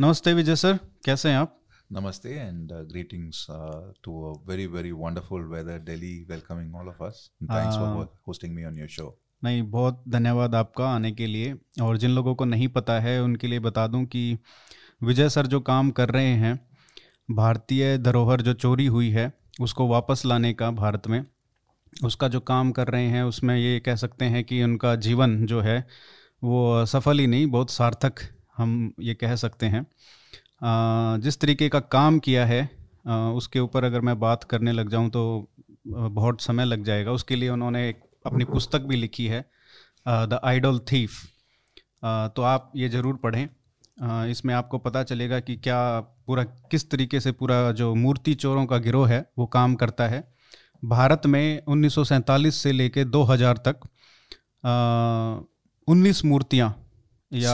नमस्ते विजय सर कैसे हैं आप to a very, very wonderful weather, Delhi, welcoming all of us. And thanks for Uh, ho- hosting me on your show. नहीं बहुत धन्यवाद आपका आने के लिए और जिन लोगों को नहीं पता है उनके लिए बता दूँ कि विजय सर जो काम कर रहे हैं भारतीय धरोहर जो चोरी हुई है उसको वापस लाने का भारत में उसका जो काम कर रहे हैं उसमें ये कह सकते हैं कि उनका जीवन जो है वो सफल ही नहीं बहुत सार्थक हम ये कह सकते हैं। जिस तरीके का काम किया है उसके ऊपर अगर मैं बात करने लग जाऊँ तो बहुत समय लग जाएगा। उसके लिए उन्होंने एक अपनी पुस्तक भी लिखी है द आइडल थीफ। तो आप ये ज़रूर पढ़ें। इसमें आपको पता चलेगा कि क्या पूरा, किस तरीके से पूरा जो मूर्ति चोरों का गिरोह है, वो काम करता है। भारत में 1947 से लेके 2000 तक उन्नीस मूर्तियाँ या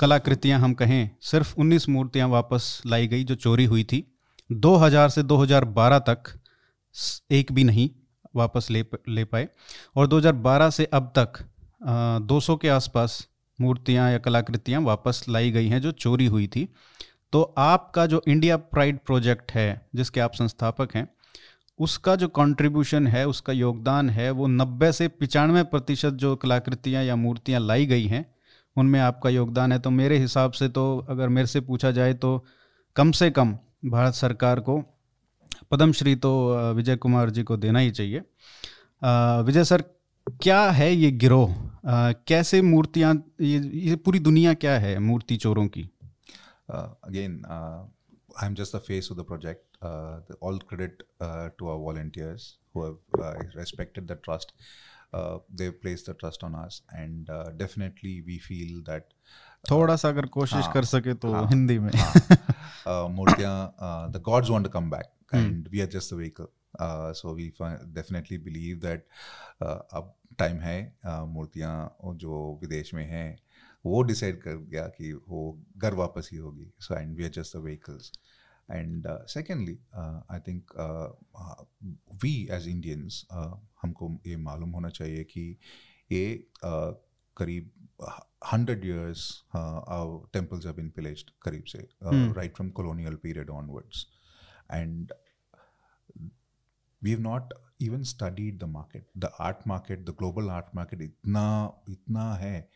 कलाकृतियाँ हम कहें सिर्फ़ 19 मूर्तियाँ वापस लाई गई जो चोरी हुई थी। 2000 से 2012 तक एक भी नहीं वापस ले ले पाए। और 2012 से अब तक अ, 200 के आसपास मूर्तियाँ या कलाकृतियाँ वापस लाई गई हैं जो चोरी हुई थी। तो आपका जो इंडिया प्राइड प्रोजेक्ट है जिसके आप संस्थापक हैं उसका जो कंट्रीब्यूशन है उसका योगदान है वो 90 से पचानवे प्रतिशत जो कलाकृतियाँ या मूर्तियाँ लाई गई हैं उनमें आपका योगदान है तो मेरे हिसाब से तो अगर मेरे से पूछा जाए तो कम से कम भारत सरकार को पद्मश्री तो विजय कुमार जी को देना ही चाहिए विजय सर क्या है ये गिरोह कैसे मूर्तियाँ ये ये पूरी दुनिया क्या है मूर्ति चोरों की of the project. Uh, the, all credit uh, to our volunteers who have uh, respected the trust. they place the trust on us. And uh, definitely we feel uh, थोड़ा सा अगर कोशिश हाँ, कर सके तो हाँ, हिंदी में। मूर्तियाँ the gods want come back and we are just a vehicle so we definitely believe that अब टाइम है uh, मूर्तियाँ जो विदेश में हैं वो डिसाइड कर गया कि वो घर वापस ही होगी। So and we are just the vehicles and secondly I think we as Indians हमको ये मालूम होना चाहिए कि ये करीब hundred years temples have been pillage करीब से right from colonial period onwards and we have not even studied the market the art market the global art market इतना इतना है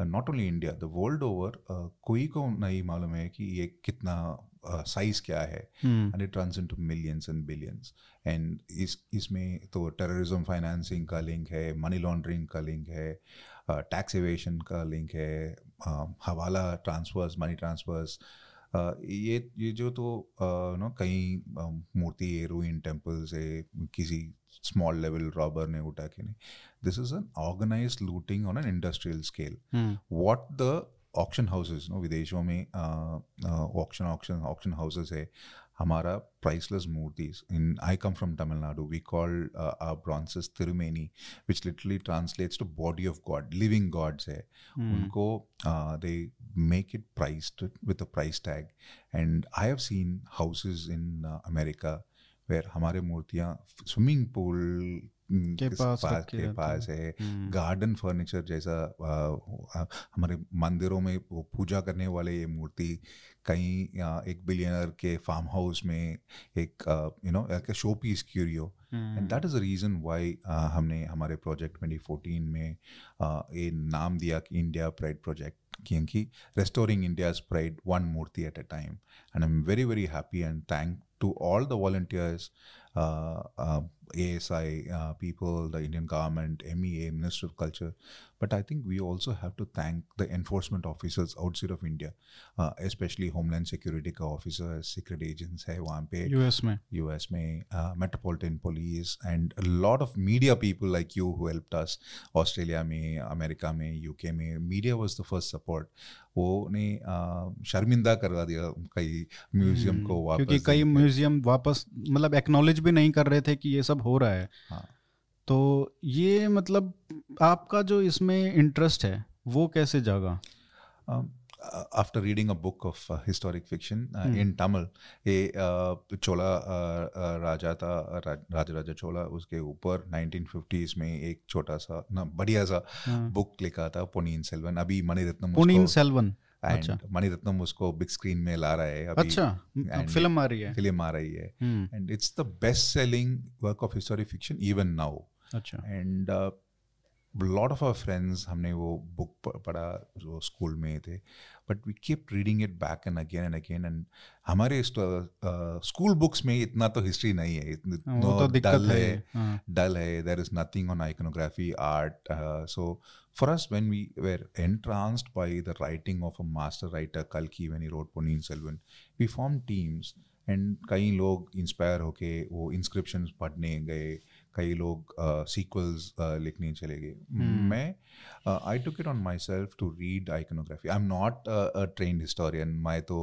not only India the world over कोई को नहीं मालूम है कि ये कितना साइज़ क्या है and it runs into millions and billions and इस इसमें तो टेररिज्म फाइनेंसिंग का लिंक है मनी लॉन्ड्रिंग का लिंक है टैक्स एवेशन का लिंक है हवाला ट्रांसफर्स मनी ट्रांसफर्स ये ये जो तो नो कई मूर्ति रूइन टेंपल से किसी स्मॉल लेवल रॉबर ने उठा के नहीं this is an organise looting on an industrial scale what the auction houses no विदेशों में ऑक्शन ऑक्शन ऑक्शन हाउसेस है। हमारा priceless मूर्तिज in I come from Tamil Nadu we call are bronzes thirumeni which literally translates to body of god living gods है। उनको they make it priced with a price tag and I have seen houses in America where हमारे मूर्तियाँ swimming pool के पास रखी के पास है। Garden furniture जैसा आ, हमारे मंदिरों में वो पूजा करने वाले ये मूर्ति कहीं आ, एक बिलियनर के फार्म हाउस में एक यू नो एक show piece curio and that is the reason why हमने हमारे प्रोजेक्ट 2014 में आ, ये नाम दिया कि इंडिया प्राइड प्रोजेक्ट क्योंकि restoring India's pride one murti at a time. And I'm very, very happy and thank to all the volunteers, uh, ASI uh, people, the Indian government, MEA, Minister of Culture. But I think we also have to thank the enforcement officers outside of India, uh, especially Homeland Security का officers, secret agents है वहाँ पे US में US में uh, Metropolitan Police and a lot of media people like you who helped us Australia में America में UK में media was the first support वो ने uh, शर्मिंदा करवा दिया कई म्यूजियम को वापस क्योंकि कई देने पे। म्यूजियम वापस मतलब एक्नॉलेज भी नहीं कर रहे थे कि ये सब हो रहा है। हाँ। तो ये मतलब आपका जो इसमें इंटरेस्ट है वो कैसे जागा? After reading a book of uh, historic fiction uh, in Tamil, ये uh, चोला uh, राजा था राज, राजा चोला उसके ऊपर 1950s में एक छोटा सा ना बढ़िया सा बुक लिखा था पोनियन सेल्वन अभी मणिरत्नम पुनीन सेल्वन एंड मणिरत्नम उसको बिग स्क्रीन में ला रहा है अभी। अच्छा फ़िल्म आ रही है। फ़िल्म आ रही है। And it's the best selling work of history fiction even now अच्छा। And lot of our friends हमने वो बुक पढ़ा जो स्कूल में थे। But we keep reading it back and again and again and हमारे स्कूल बुक्स में इतना तो हिस्ट्री नहीं है। नो तो डल है। डल है। There is nothing on iconography art so for us when we were entranced by the writing of a master writer kalki when he wrote ponin Selvan we formed teams and कई लोग inspire होके वो inscription पढ़ने गए कई लोग sequels लिखने चले गए। hmm. मैं I took it on myself to read iconography I am not a trained historian मैं तो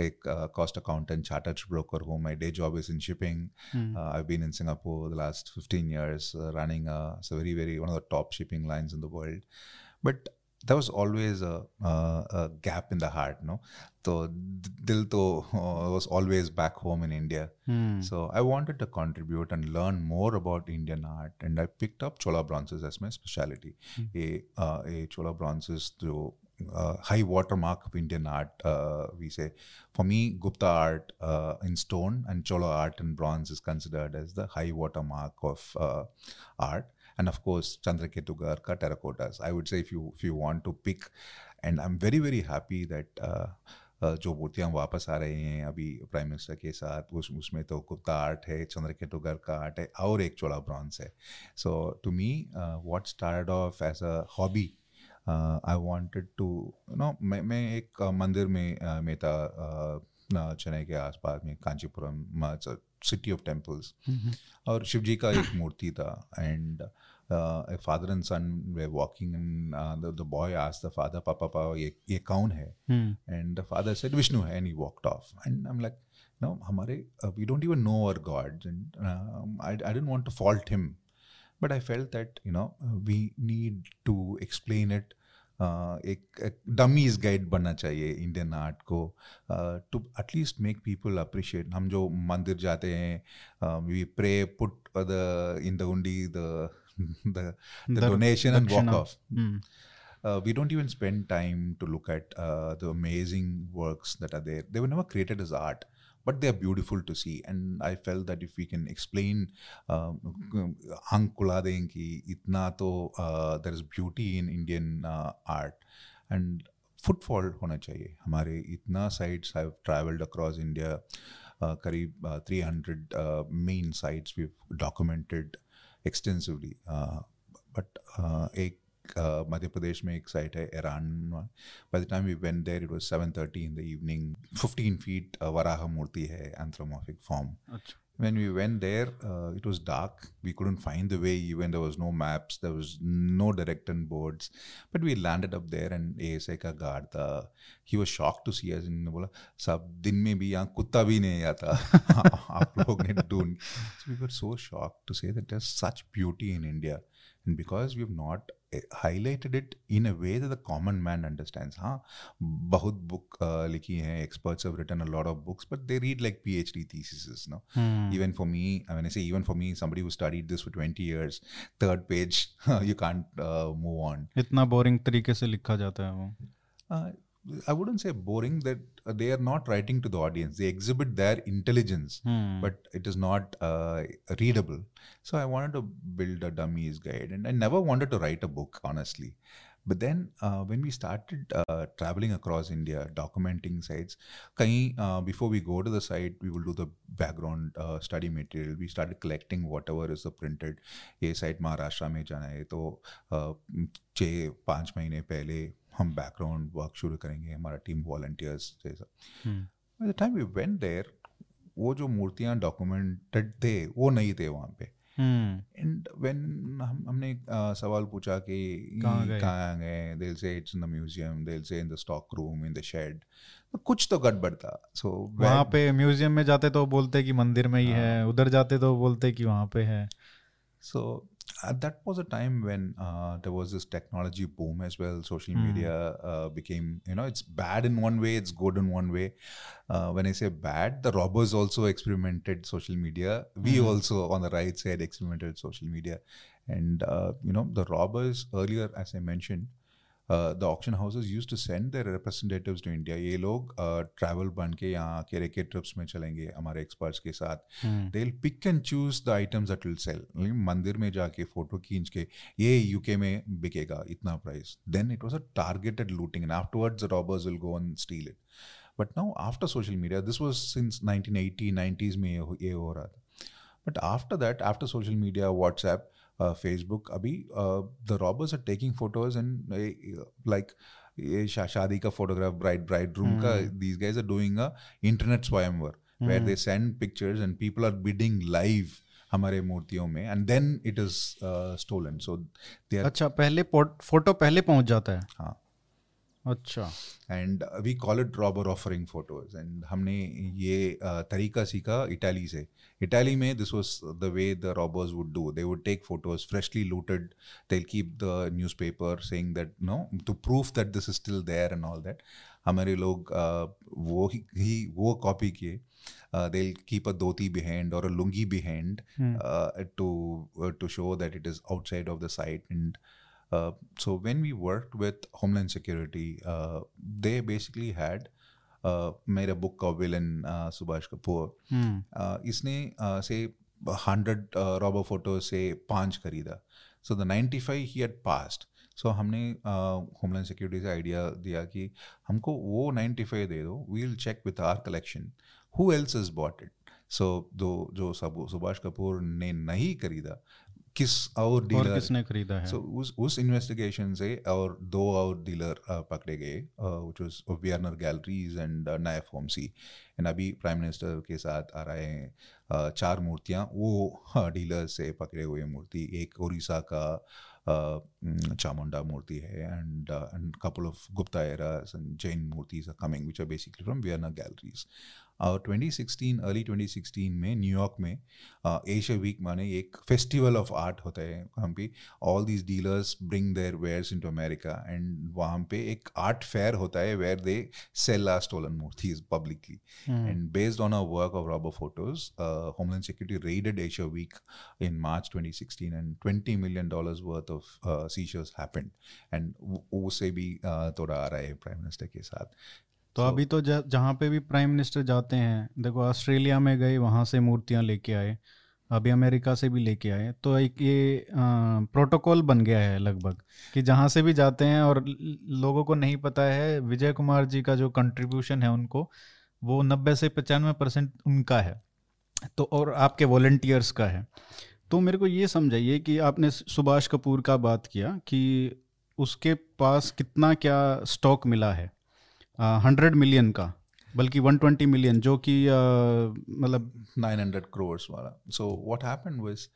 एक कॉस्ट अकाउंटेंट चार्टर्ड ब्रोकर हूँ। My day job is in shipping I been in Singapore the last fifteen years running very very one of the top shipping lines in the world but there was always a, a, gap in the heart, no? So dil to uh, was always back home in India. Hmm. So I wanted to contribute and learn more about Indian art, and I picked up Chola bronzes as my specialty. Hmm. A, uh, a Chola bronzes to uh, high watermark of Indian art, uh, we say. For me, Gupta art uh, in stone and Chola art in bronze is considered as the high watermark of uh, art and of course Chandraketu Garka terracottas. I would say if you if you want to pick, and I'm very very happy that uh, uh, जो मूर्तियाँ वापस आ रही हैं अभी prime minister के साथ उस उसमें तो गुप्ता आर्ट है चंद्रकेतु घर का आर्ट है और एक चोला ब्रॉन्स है so to me what start off as a hobby I wanted to know मैं मैं एक मंदिर में uh, में था uh, चेन्नई के आसपास में कांचीपुरम सिटी ऑफ़ टेम्पल्स और शिव जी का एक मूर्ति था and uh, a father and son were walking and uh, the, the boy asked the father papa papa ye, ye kaun hai hmm. and the father said vishnu hai and he walked off and i'm like no hamare uh, we don't even know our gods and um, I, I didn't want to fault him but i felt that you it एक dummies guide बनना चाहिए Indian art को to at least make people appreciate हम जो मंदिर जाते हैं we pray put the in the undi the the, the, the donation and walk off. Mm. Uh, we don't even spend time to look at uh, the amazing works that are there. They were never created as art, but they are beautiful to see. And I felt that if we can explain आंख खुला दें कि इतना तो there is beauty in Indian uh, art and footfall होना चाहिए हमारे इतना sites have traveled across India uh, करीब 300 uh, main sites we've documented extensively. Uh, but uh, एक uh, मध्य प्रदेश में एक साइट है Eran by the time we went there it was 7:30 in the evening 15 feet uh, Varaha मूर्ति है anthropomorphic form अच्छा when we went there uh, it was dark we couldn't find the way even there was no maps there was no direction boards but we landed up there and ASI ka guard tha he was shocked to see us and bola sab din mein bhi yahan kutta bhi nahi aata aap log ne ढूंढ so we were so shocked to say that there's such beauty in India and because we've not highlighted it in a way that the common man understands हाँ बहुत book uh, लिखी हैं experts have written a lot of books but they read like PhD theses no hmm. even for me I mean I say even for me somebody who studied this for 20 years third page you can't uh, move on इतना boring तरीके से लिखा जाता है वो uh, I wouldn't say boring that uh, they are not writing to the audience. They exhibit their intelligence, hmm. but it is not uh, readable. So I wanted to build a dummies guide, and I never wanted to write a book, honestly. But then uh, when we started uh, traveling across India, documenting sites, kahin, uh, before we go to the site, we will do the background uh, study material. We started collecting whatever is the printed. ये site Maharashtra में जाना है तो छः पाँच महीने पहले हम बैकग्राउंड वर्क शुरू करेंगे हमारा टीम वॉल्टियर्स जैसा टाइम वी वेंट देयर वो जो मूर्तियाँ डॉक्यूमेंटेड थे वो नहीं थे वहाँ पे। And hmm. व्हेन हम हमने सवाल पूछा कि कहाँ गए? They'll say it's in the museum दिल से in the stock room in the shed कुछ तो गड़बड़ था। सो so, वहाँ पे म्यूज़ियम में जाते तो बोलते कि मंदिर में ही हाँ. है उधर जाते तो बोलते कि वहाँ पे है। So uh, that was a time when uh, there was this technology boom as well. Social mm. media uh, became, you know, it's bad in one way, it's good in one way. Uh, when I say bad, the robbers also experimented social media. We mm. also, on the right side, experimented social media. And, uh, you know, the robbers earlier, as I mentioned, the auction houses used to send their representatives to India ये लोग travel uh, बन के यहाँ के रेके trips में चलेंगे हमारे experts के साथ। They pick and choose the items that will sell मंदिर में जाके फ़ोटो खींच के ये यूके में बिकेगा इतना price then it was a targeted looting and afterwards the robbers will go and steal it but now after social media this was since 1980 90s में ये हो रहा था. But after that after social media WhatsApp Facebook अभी the robbers are taking photos and like ये शादी का photograph bride bride room का these guys are doing a internet swayamvar where they send pictures and people are bidding live हमारे मूर्तियों में and then it is stolen so अच्छा पहले photo पहले पहुँच जाता है। हाँ। अच्छा। And we call it robber offering photos and हमने ये uh, तरीका सीखा इटाली से। इटाली में this was the way the robbers would do they would take photos freshly looted they keep the news paper saying that no to proof that this is still there and all that हमारे लोग uh, वो ही वो copy किए। They keep a dhoti behind और a lungi behind to to show that it is outside of the site and Uh, so when we worked with Homeland Security, uh, they basically had uh, made a book uh, Subhash Kapoor. Hmm. Uh, isne uh, say hundred robber photo से पाँच खरीदा so the ninety five he at past so हमने uh, homeland security से idea दिया कि हमको वो ninety five दे दो we'll check with our collection who else is bought it so दो जो सब सुभाष कपूर ने नहीं खरीदा किस और डीलर और किसने खरीदा है? सो so, उस उस इन्वेस्टिगेशन से और दो और डीलर पकड़े गए which was Wiener galleries and Nayef Homsi and अभी प्राइम मिनिस्टर के साथ आ रहे हैं चार मूर्तियाँ वो डीलर से पकड़े हुए मूर्ति एक उड़ीसा का चामुंडा मूर्ति है and and couple of Gupta era Jain murtis are coming which are basically from Wiener galleries और 2016 अर्ली 2016 में न्यूयॉर्क में एशिया वीक माने एक फेस्टिवल ऑफ़ आर्ट होता है वहाँ पे। All these dealers bring their wares into America and वहाँ पे एक आर्ट फेयर होता है where they sell our stolen murtis publicly and based on a work of robber photos homeland security raided Asia week in March 2016 and 20 million dollars worth of seizures happened and उसे भी uh, थोड़ा आ रहा है prime minister के साथ। तो so, अभी तो जहाँ पे भी प्राइम मिनिस्टर जाते हैं देखो ऑस्ट्रेलिया में गए वहाँ से मूर्तियाँ लेके आए अभी अमेरिका से भी लेके आए तो एक ये प्रोटोकॉल बन गया है लगभग कि जहाँ से भी जाते हैं और लोगों को नहीं पता है विजय कुमार जी का जो कंट्रीब्यूशन है उनको वो नब्बे से पचानवे परसेंट उनका है तो और आपके वॉल्टियर्स का है। तो मेरे को ये समझाइए कि आपने सुभाष कपूर का बात किया कि उसके पास कितना क्या स्टॉक मिला है। हंड्रेड मिलियन का, बल्कि वन ट्वेंटी मिलियन जो कि मतलब नाइन हंड्रेड करोड़ वाला। सो व्हाट हैपेंड वाज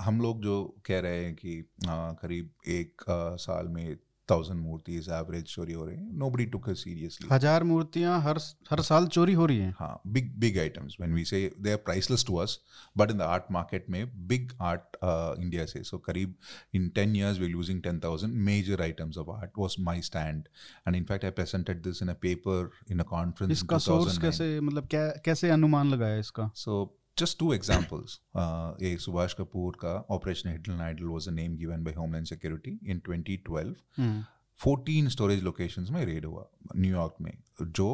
हम लोग जो कह रहे हैं कि करीब एक साल में थाउज़ेंड मूर्तिज एवरेज चोरी हो रही हैं। नो बडी टुक सीरियसली हज़ार मूर्तियाँ हर हर साल चोरी हो रही हैं। हाँ big big items when we say they are priceless to us but in the art market में बिग आर्ट इंडिया से सो करीब in ten years we losing ten thousand major items of art was my stand and in fact I presented this in a paper in a conference इसका source कैसे मतलब क्या कैसे अनुमान लगाया इसका? So just two examples. Uh, a Subhash Kapoor ka Operation Hidden Idol was a name given by Homeland Security in 2012. Hmm. Fourteen storage locations में raid हुआ न्यूयॉर्क में जो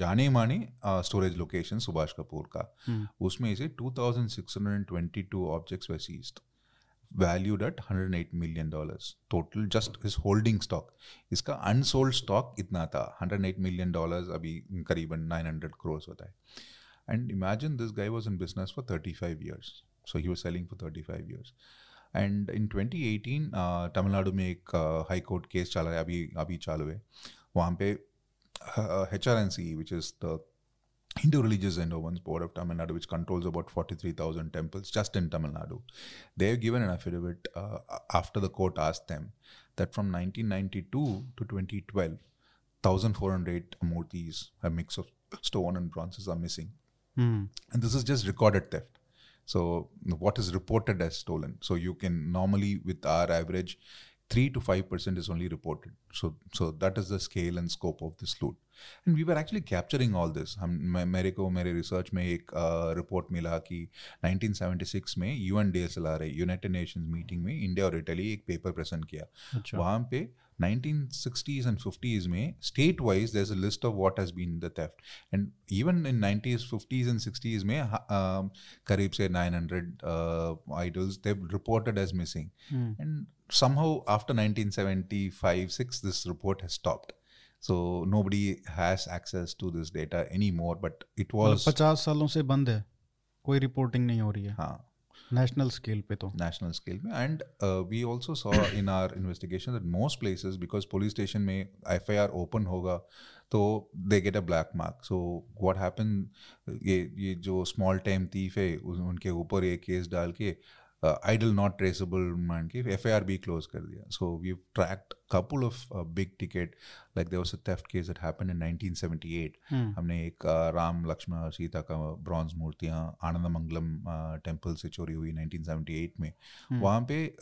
जाने माने स्टोरेज लोकेशन सुभाष कपूर का hmm. उसमें से 2622 objects way seized valued at 108 million dollars total just his holding stock इसका unsold stock इतना था 108 million dollars अभी करीबन 900 crores होता है and imagine this guy was in business for 35 years so he was selling for 35 years and in 2018 Tamil Nadu में एक high court case चल रहा है अभी अभी चालू है वहाँ पे H R N C which is the Hindu Religious Endowments Board of Tamil Nadu, which controls about 43,000 temples just in Tamil Nadu. They have given an affidavit uh, after the court asked them that from 1992 to 2012, 1,408 murtis, a mix of stone and bronzes, are missing. Mm. And this is just recorded theft. So what is reported as stolen? So you can normally with our average, three to five percent is only reported. So so that is the scale and scope of this loot. And we were actually capturing all this. हम मेरे को मेरे research में एक report मिला कि 1976 में UN D S L R United Nations meeting में इंडिया और इटली एक पेपर प्रेजेंट किया अच्छा। वहाँ पे 1960s and 50s में state wise there's a list of what has been the theft and even in 90s 50s and 60s में um, करीब से 900 uh, idols they've reported as missing Hmm. and somehow after 1975 6 this report has stopped so nobody has access to this data anymore but it मतलब was पचास सालों से बंद है कोई रिपोर्टिंग नहीं हो रही है हाँ नेशनल स्केल पे तो नेशनल स्केल पे and we also saw in our investigation that most places because police station में एफ़ आई आर ओपन होगा तो they get a black mark so what happen ये ये जो स्मॉल टाइम थीफ है उनके ऊपर ये केस डाल के आइडल नॉट ट्रेसेबल मान के एफ़ भी क्लोज कर दिया so we of uh, big ticket like there was a theft case that happened in 1978 हमने एक uh, राम लक्ष्मण और सीता का ब्रॉन्ज मूर्तियाँ आनंद मंगलम टेंपल से चोरी हुई 1978 में। वहाँ पे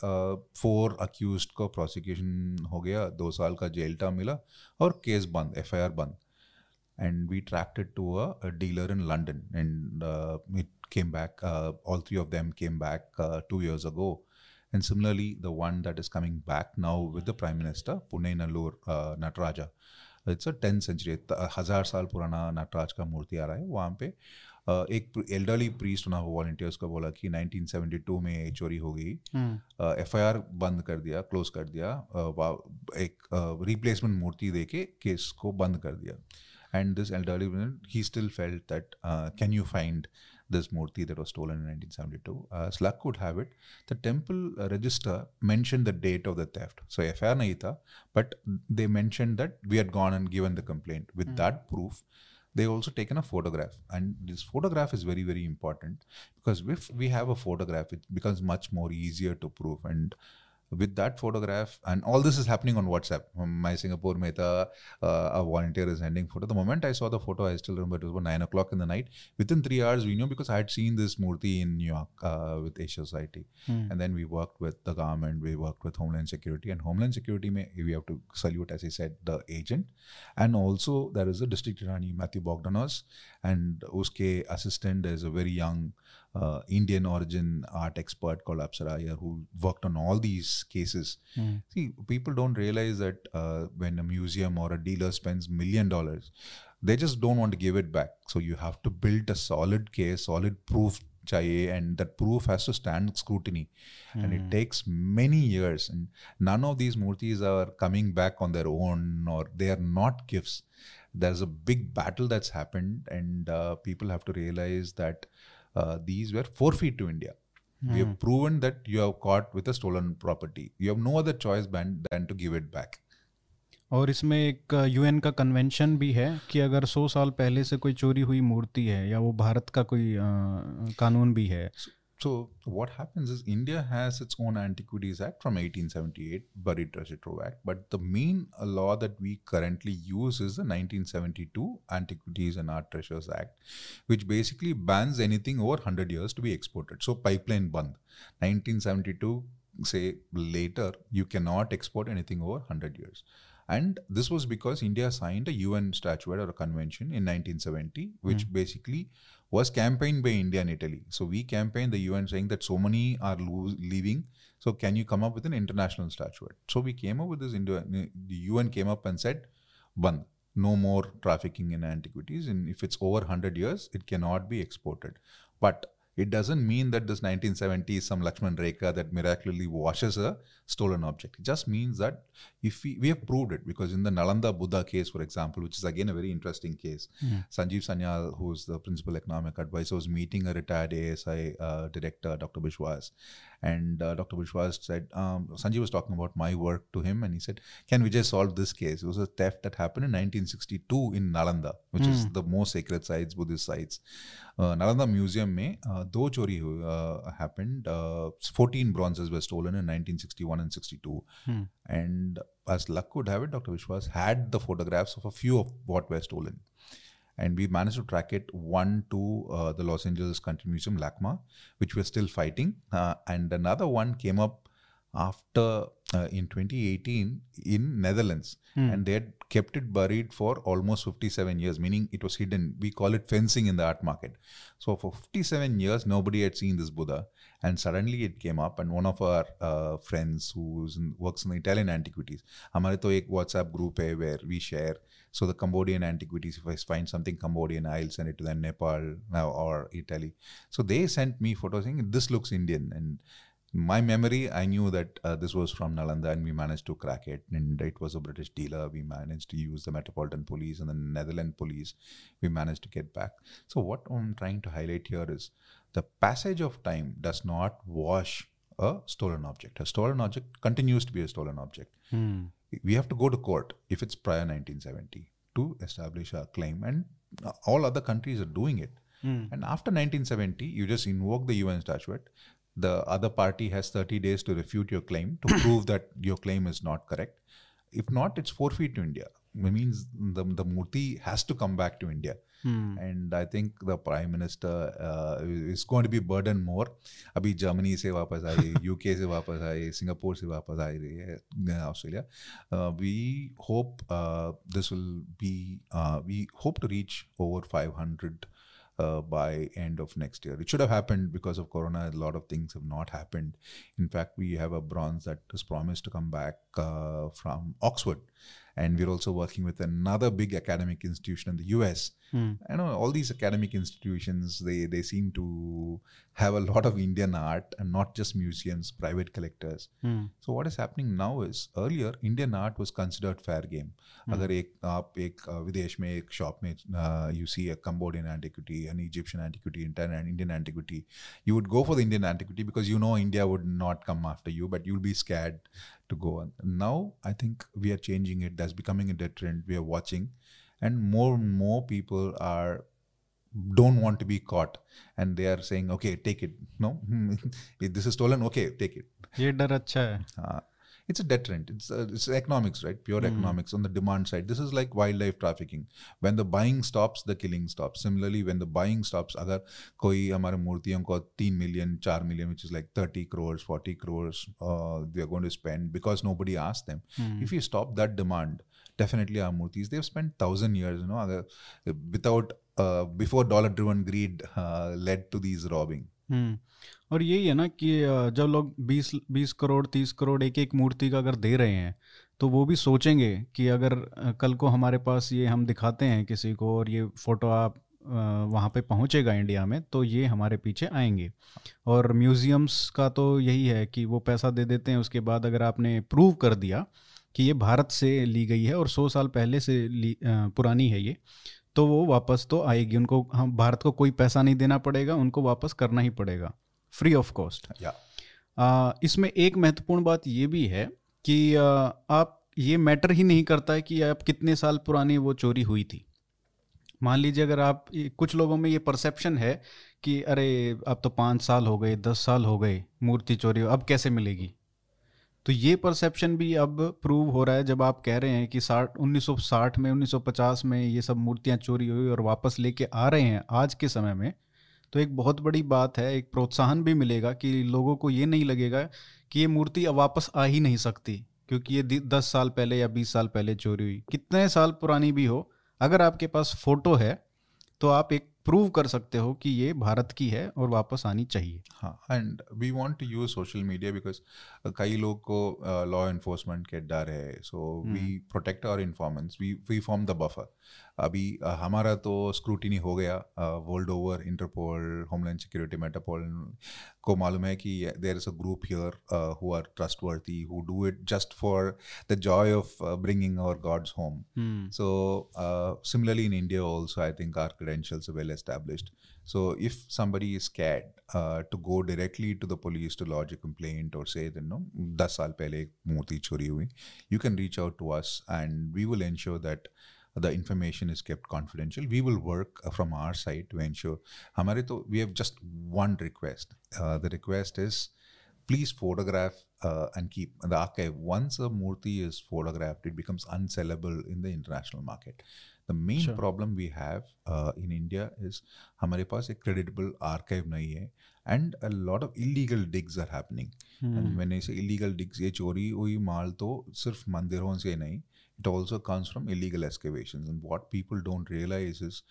फोर अक्यूज को प्रोसिक्यूशन हो गया दो साल का जेल टर्म मिला और केस बंद एफ़ आई आर बंद। And we tracked it to a, a dealer in London, and uh, it came back. Uh, all three of them came back uh, two years ago, and similarly, the one that is coming back now with the Prime Minister, Pune Nallur uh, Nataraja. It's a 10th century, त- हज़ार साल पुराना नटराज का मूर्ति आ रहा है वहाँ पे uh, एक एल्डरली प्रीस्ट ना वॉल्टियर्स को बोला कि 1972 में चोरी हो गई एफ़ बंद कर दिया क्लोज कर दिया uh, एक रिप्लेसमेंट मूर्ति दे के केस को बंद कर दिया and this elderly man he still felt that uh, can you find this murti that was stolen in 1972 uh, slug could have it. The temple uh, register mentioned the date of the theft. So FIR nahi tha, but they mentioned that we had gone and given the complaint. With that proof they also taken a photograph. And this photograph is very very important because if we have a photograph it becomes much more easier to prove. And with that photograph and all this is happening on whatsapp. My singapore meta uh, a volunteer is sending photo. The moment i saw the photo i still remember it was about 9 o'clock in the night. Within three hours we knew because i had seen this murti in new york uh, with asia society. And then we worked with the government we worked with homeland security and homeland security may, we have to salute as i said the agent. And also there is a district attorney matthew bogdanos and uske assistant. Is a very young uh, Indian origin art expert called Apsara who worked on all these cases. See, people don't realize that uh, when a museum or a dealer spends million dollars, they just don't want to give it back. So you have to build a solid case, solid proof chahiye, and that proof has to stand scrutiny. And it takes many years. And none of these murtis are coming back on their own or they are not gifts. There's a big battle that's happened, and uh, people have to realize that uh, these were forfeit to India. Mm. We have proven that you have caught with a stolen property. You have no other choice than, than to give it back. और इसमें एक UN का convention भी है कि अगर 100 साल पहले से कोई चोरी हुई मूर्ति है या वो भारत का कोई आ, कानून भी है So what happens is India has its own Antiquities Act from 1878, Buried Treasure Trove Act. But the main uh, law that we currently use is the 1972 Antiquities and Art Treasures Act, which basically bans anything over 100 years to be exported. So pipeline band. 1972 say later you cannot export anything over 100 years and this was because india signed a un statute or a convention in 1970 which basically was campaigned by india and italy. So we campaigned the un saying that so many are lo- leaving. So can you come up with an international statute so we came up with this Indo- the un came up and said band no more trafficking in antiquities. And if it's over 100 years it cannot be exported. But it doesn't mean that this 1970 is some Lakshman Rekha that miraculously washes a stolen object. It just means that if we, we have proved it, because in the Nalanda Buddha case, for example, which is again a very interesting case, Sanjeev Sanyal, who's the principal economic advisor, was meeting a retired ASI uh, director, Dr. Bishwas. And uh, Dr. Bushwas said, um, Sanjeev was talking about my work to him, and he said, Can we just solve this case? It was a theft that happened in 1962 in Nalanda, which mm. is hmm. the most sacred sites, Buddhist sites. Uh, Nalanda Museum, mein, uh, do chori uh, happened. Uh, 14 bronzes were stolen in 1961 and 62. Mm. And as luck would have it, Dr. Vishwas had the photographs of a few of what were stolen. And we managed to track it one to uh, the Los Angeles Country Museum, LACMA, which we're still fighting. Uh, and another one came up after uh, in 2018 in Netherlands, and they had kept it buried for almost 57 years, meaning it was hidden. We call it fencing in the art market. So for 57 years, nobody had seen this Buddha, and suddenly it came up. And one of our uh, friends who works in the Italian antiquities, हमारे तो एक WhatsApp group है where we share. So the Cambodian antiquities, if I find something Cambodian, I'll send it to them Nepal or Italy. So they sent me photos saying this looks Indian and my memory, I knew that uh, this was from Nalanda and we managed to crack it. And it was a British dealer. We managed to use the Metropolitan Police and the Netherlands Police. We managed to get back. So, what I'm trying to highlight here is the passage of time does not wash a stolen object. A stolen object continues to be a stolen object. Hmm. We have to go to court if it's prior 1970 to establish a claim. And all other countries are doing it. Hmm. And after 1970, you just invoke the UN statute the other party has 30 days to refute your claim to prove that your claim is not correct. If not, it's forfeit to India. It means the, the Murti has to come back to India. Hmm. And I think the Prime Minister uh, is going to be burdened more. अभी Germany से वापस आई UK से वापस आई Singapore से वापस आई रही है Australia we hope this will be we hope to reach over 500 uh, by end of next year. It should have happened because of Corona. A lot of things have not happened. In fact, we have a bronze that was promised to come back uh, from Oxford, and we're also working with another big academic institution in the US. Hmm. I know all these academic institutions they they seem to have a lot of Indian art and not just museums, private collectors. Hmm. So what is happening now is earlier Indian art was considered fair game. अगर एक आप एक uh, विदेश में एक shop में you see a Cambodian antiquity, an Egyptian antiquity, an Indian antiquity, you would go for the Indian antiquity because you know India would not come after you, but you'll be scared to go on. Now I think we are changing it. That's becoming a trend. We are watching, and more and more people are don't want to be caught. And they are saying okay take it. No? This is stolen okay take it. uh, it's a deterrent. It's, uh, it's economics right? Pure mm. economics on the demand side. This is like wildlife trafficking. When the buying stops the killing stops. Similarly when the buying stops agar koi hamare murtiyon ko 3 million 4 million which is like 30 crores 40 crores uh, they are going to spend because nobody asked them. Mm. if you stop that demand definitely our murtis they've spent 1000 years you know uh, without uh, driven greed uh, led to these robbing. हम्म और यही है ना कि जब लोग 20 20 करोड़ 30 करोड़ एक एक मूर्ति का अगर दे रहे हैं तो वो भी सोचेंगे कि अगर कल को हमारे पास ये हम दिखाते हैं किसी को और ये फ़ोटो आप वहाँ पे पहुँचेगा इंडिया में तो ये हमारे पीछे आएँगे। और म्यूज़ियम्स का तो यही है कि वो पैसा दे देते हैं उसके बाद अगर आपने प्रूव कर दिया कि ये भारत से ली गई है और सौ साल पहले से ली पुरानी है ये तो वो वापस तो आएगी। उनको हम भारत को कोई पैसा नहीं देना पड़ेगा उनको वापस करना ही पड़ेगा। फ्री ऑफ़ कॉस्ट इसमें एक महत्वपूर्ण बात ये भी है कि आ, आप ये मैटर ही नहीं करता है कि आप कितने साल पुरानी वो चोरी हुई थी। मान लीजिए अगर आप कुछ लोगों में ये परसेप्शन है कि अरे अब तो पाँच साल हो गए दस साल हो गए मूर्ति चोरी अब कैसे मिलेगी? तो ये परसेप्शन भी अब प्रूव हो रहा है जब आप कह रहे हैं कि साठ 1960 में 1950 में ये सब मूर्तियाँ चोरी हुई और वापस लेके आ रहे हैं आज के समय में तो एक बहुत बड़ी बात है, एक प्रोत्साहन भी मिलेगा कि लोगों को ये नहीं लगेगा कि ये मूर्ति अब वापस आ ही नहीं सकती, क्योंकि ये दस साल पहले या बीस साल पहले चोरी हुई। कितने साल पुरानी भी हो, अगर आपके पास फ़ोटो है तो आप एक प्रूव कर सकते हो कि ये भारत की है और वापस आनी चाहिए। हाँ and we want to use social media because कई लोग को लॉ uh, इन्फोर्समेंट के डर है so we protect our informants we we form the buffer अभी हमारा तो स्क्रूटिनी हो गया world over Interpol homeland security मेटापोल को मालूम है कि there is a group here who are trustworthy who do it just for the joy of bringing our gods home so similarly in India also I think our credentials well established so if somebody is scared to go directly to the police to lodge a complaint और say no दस साल पहले एक मूर्ति चोरी हुई you can reach out to us and we will ensure that the information is kept confidential. We will work uh, from our side to ensure. हमारे तो we have just one request. Uh, the request is please photograph uh, and keep the archive. Once a murti is photographed, it becomes unsellable in the international market. The the main problem we have in India is हमारे पास एक creditable archive नहीं है and a lot of illegal digs are happening and मैंने इसे illegal digs ये चोरी हुई माल तो सिर्फ मंदिरों से नहीं it also comes from illegal excavations. And what people don't realize is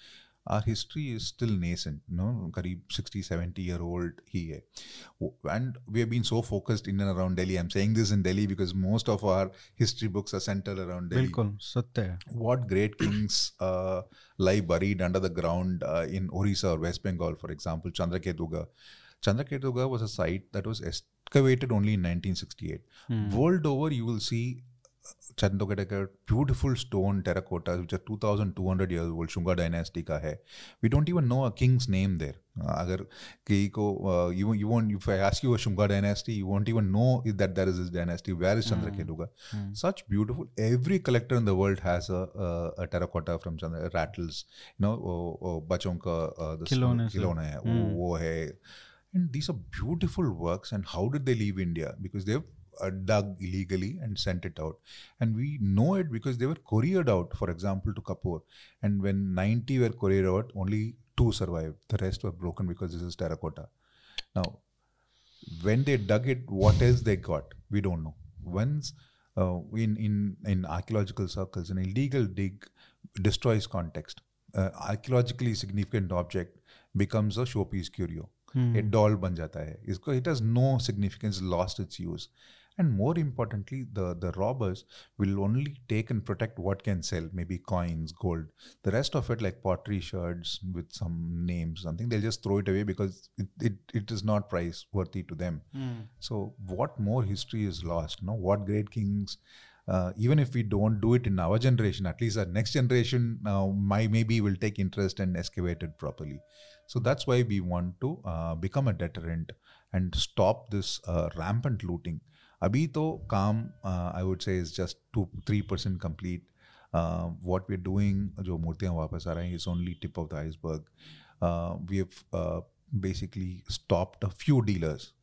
our history is still nascent you know kareeb 60 70 year old he and we have been so focused in and around delhi. I'm saying this in delhi because most of our history books are centered around delhi. Bilkul, what great kings uh, lie buried under the ground uh, in orissa or west bengal for example chandraketuga. Chandraketuga was a site that was excavated only in 1968 hmm. world over you will see Chandraketuga, beautiful stone terracotta, which are 2,200 years old, Shunga dynasty ka hai. We don't even know a king's name there. अगर कहीं को you you won't if I ask you a Shunga dynasty you won't even know that there is this dynasty where is Chandraketuga mm. such beautiful every collector in the world has a, a, a terracotta from Chandra rattles you know वो बच्चों का खिलौने खिलौने है वो वो है And these are beautiful works. And how did they leave India? Because they've uh, dug illegally and sent it out. And we know it because they were couriered out, for example, to Kapoor, And when 90 were couriered out, only two survived. The rest were broken because this is terracotta. Now, when they dug it, what else they got? We don't know. Once uh, in, in, in archaeological circles, an illegal dig destroys context. Uh, archaeologically significant object becomes a showpiece curio. Hmm. Doll ban jata hai. It has no significance, lost its use and more importantly the the robbers will only take and protect what can sell maybe coins gold the rest of it like pottery shards with some names something they'll just throw it away because it, it, it is not price worthy to them mm. so what more history is lost no what great kings uh, even if we don't do it in our generation, at least our next generation uh, my, maybe will take interest and excavate it properly. So that's why we want to uh, become a deterrent and stop this uh, rampant looting. Abhi to काम uh, I would say is just two three percent complete. Uh, what we're doing, जो मूर्तियाँ वापस आ रही हैं, tip of the iceberg. Uh, we have uh, basically stopped a few dealers.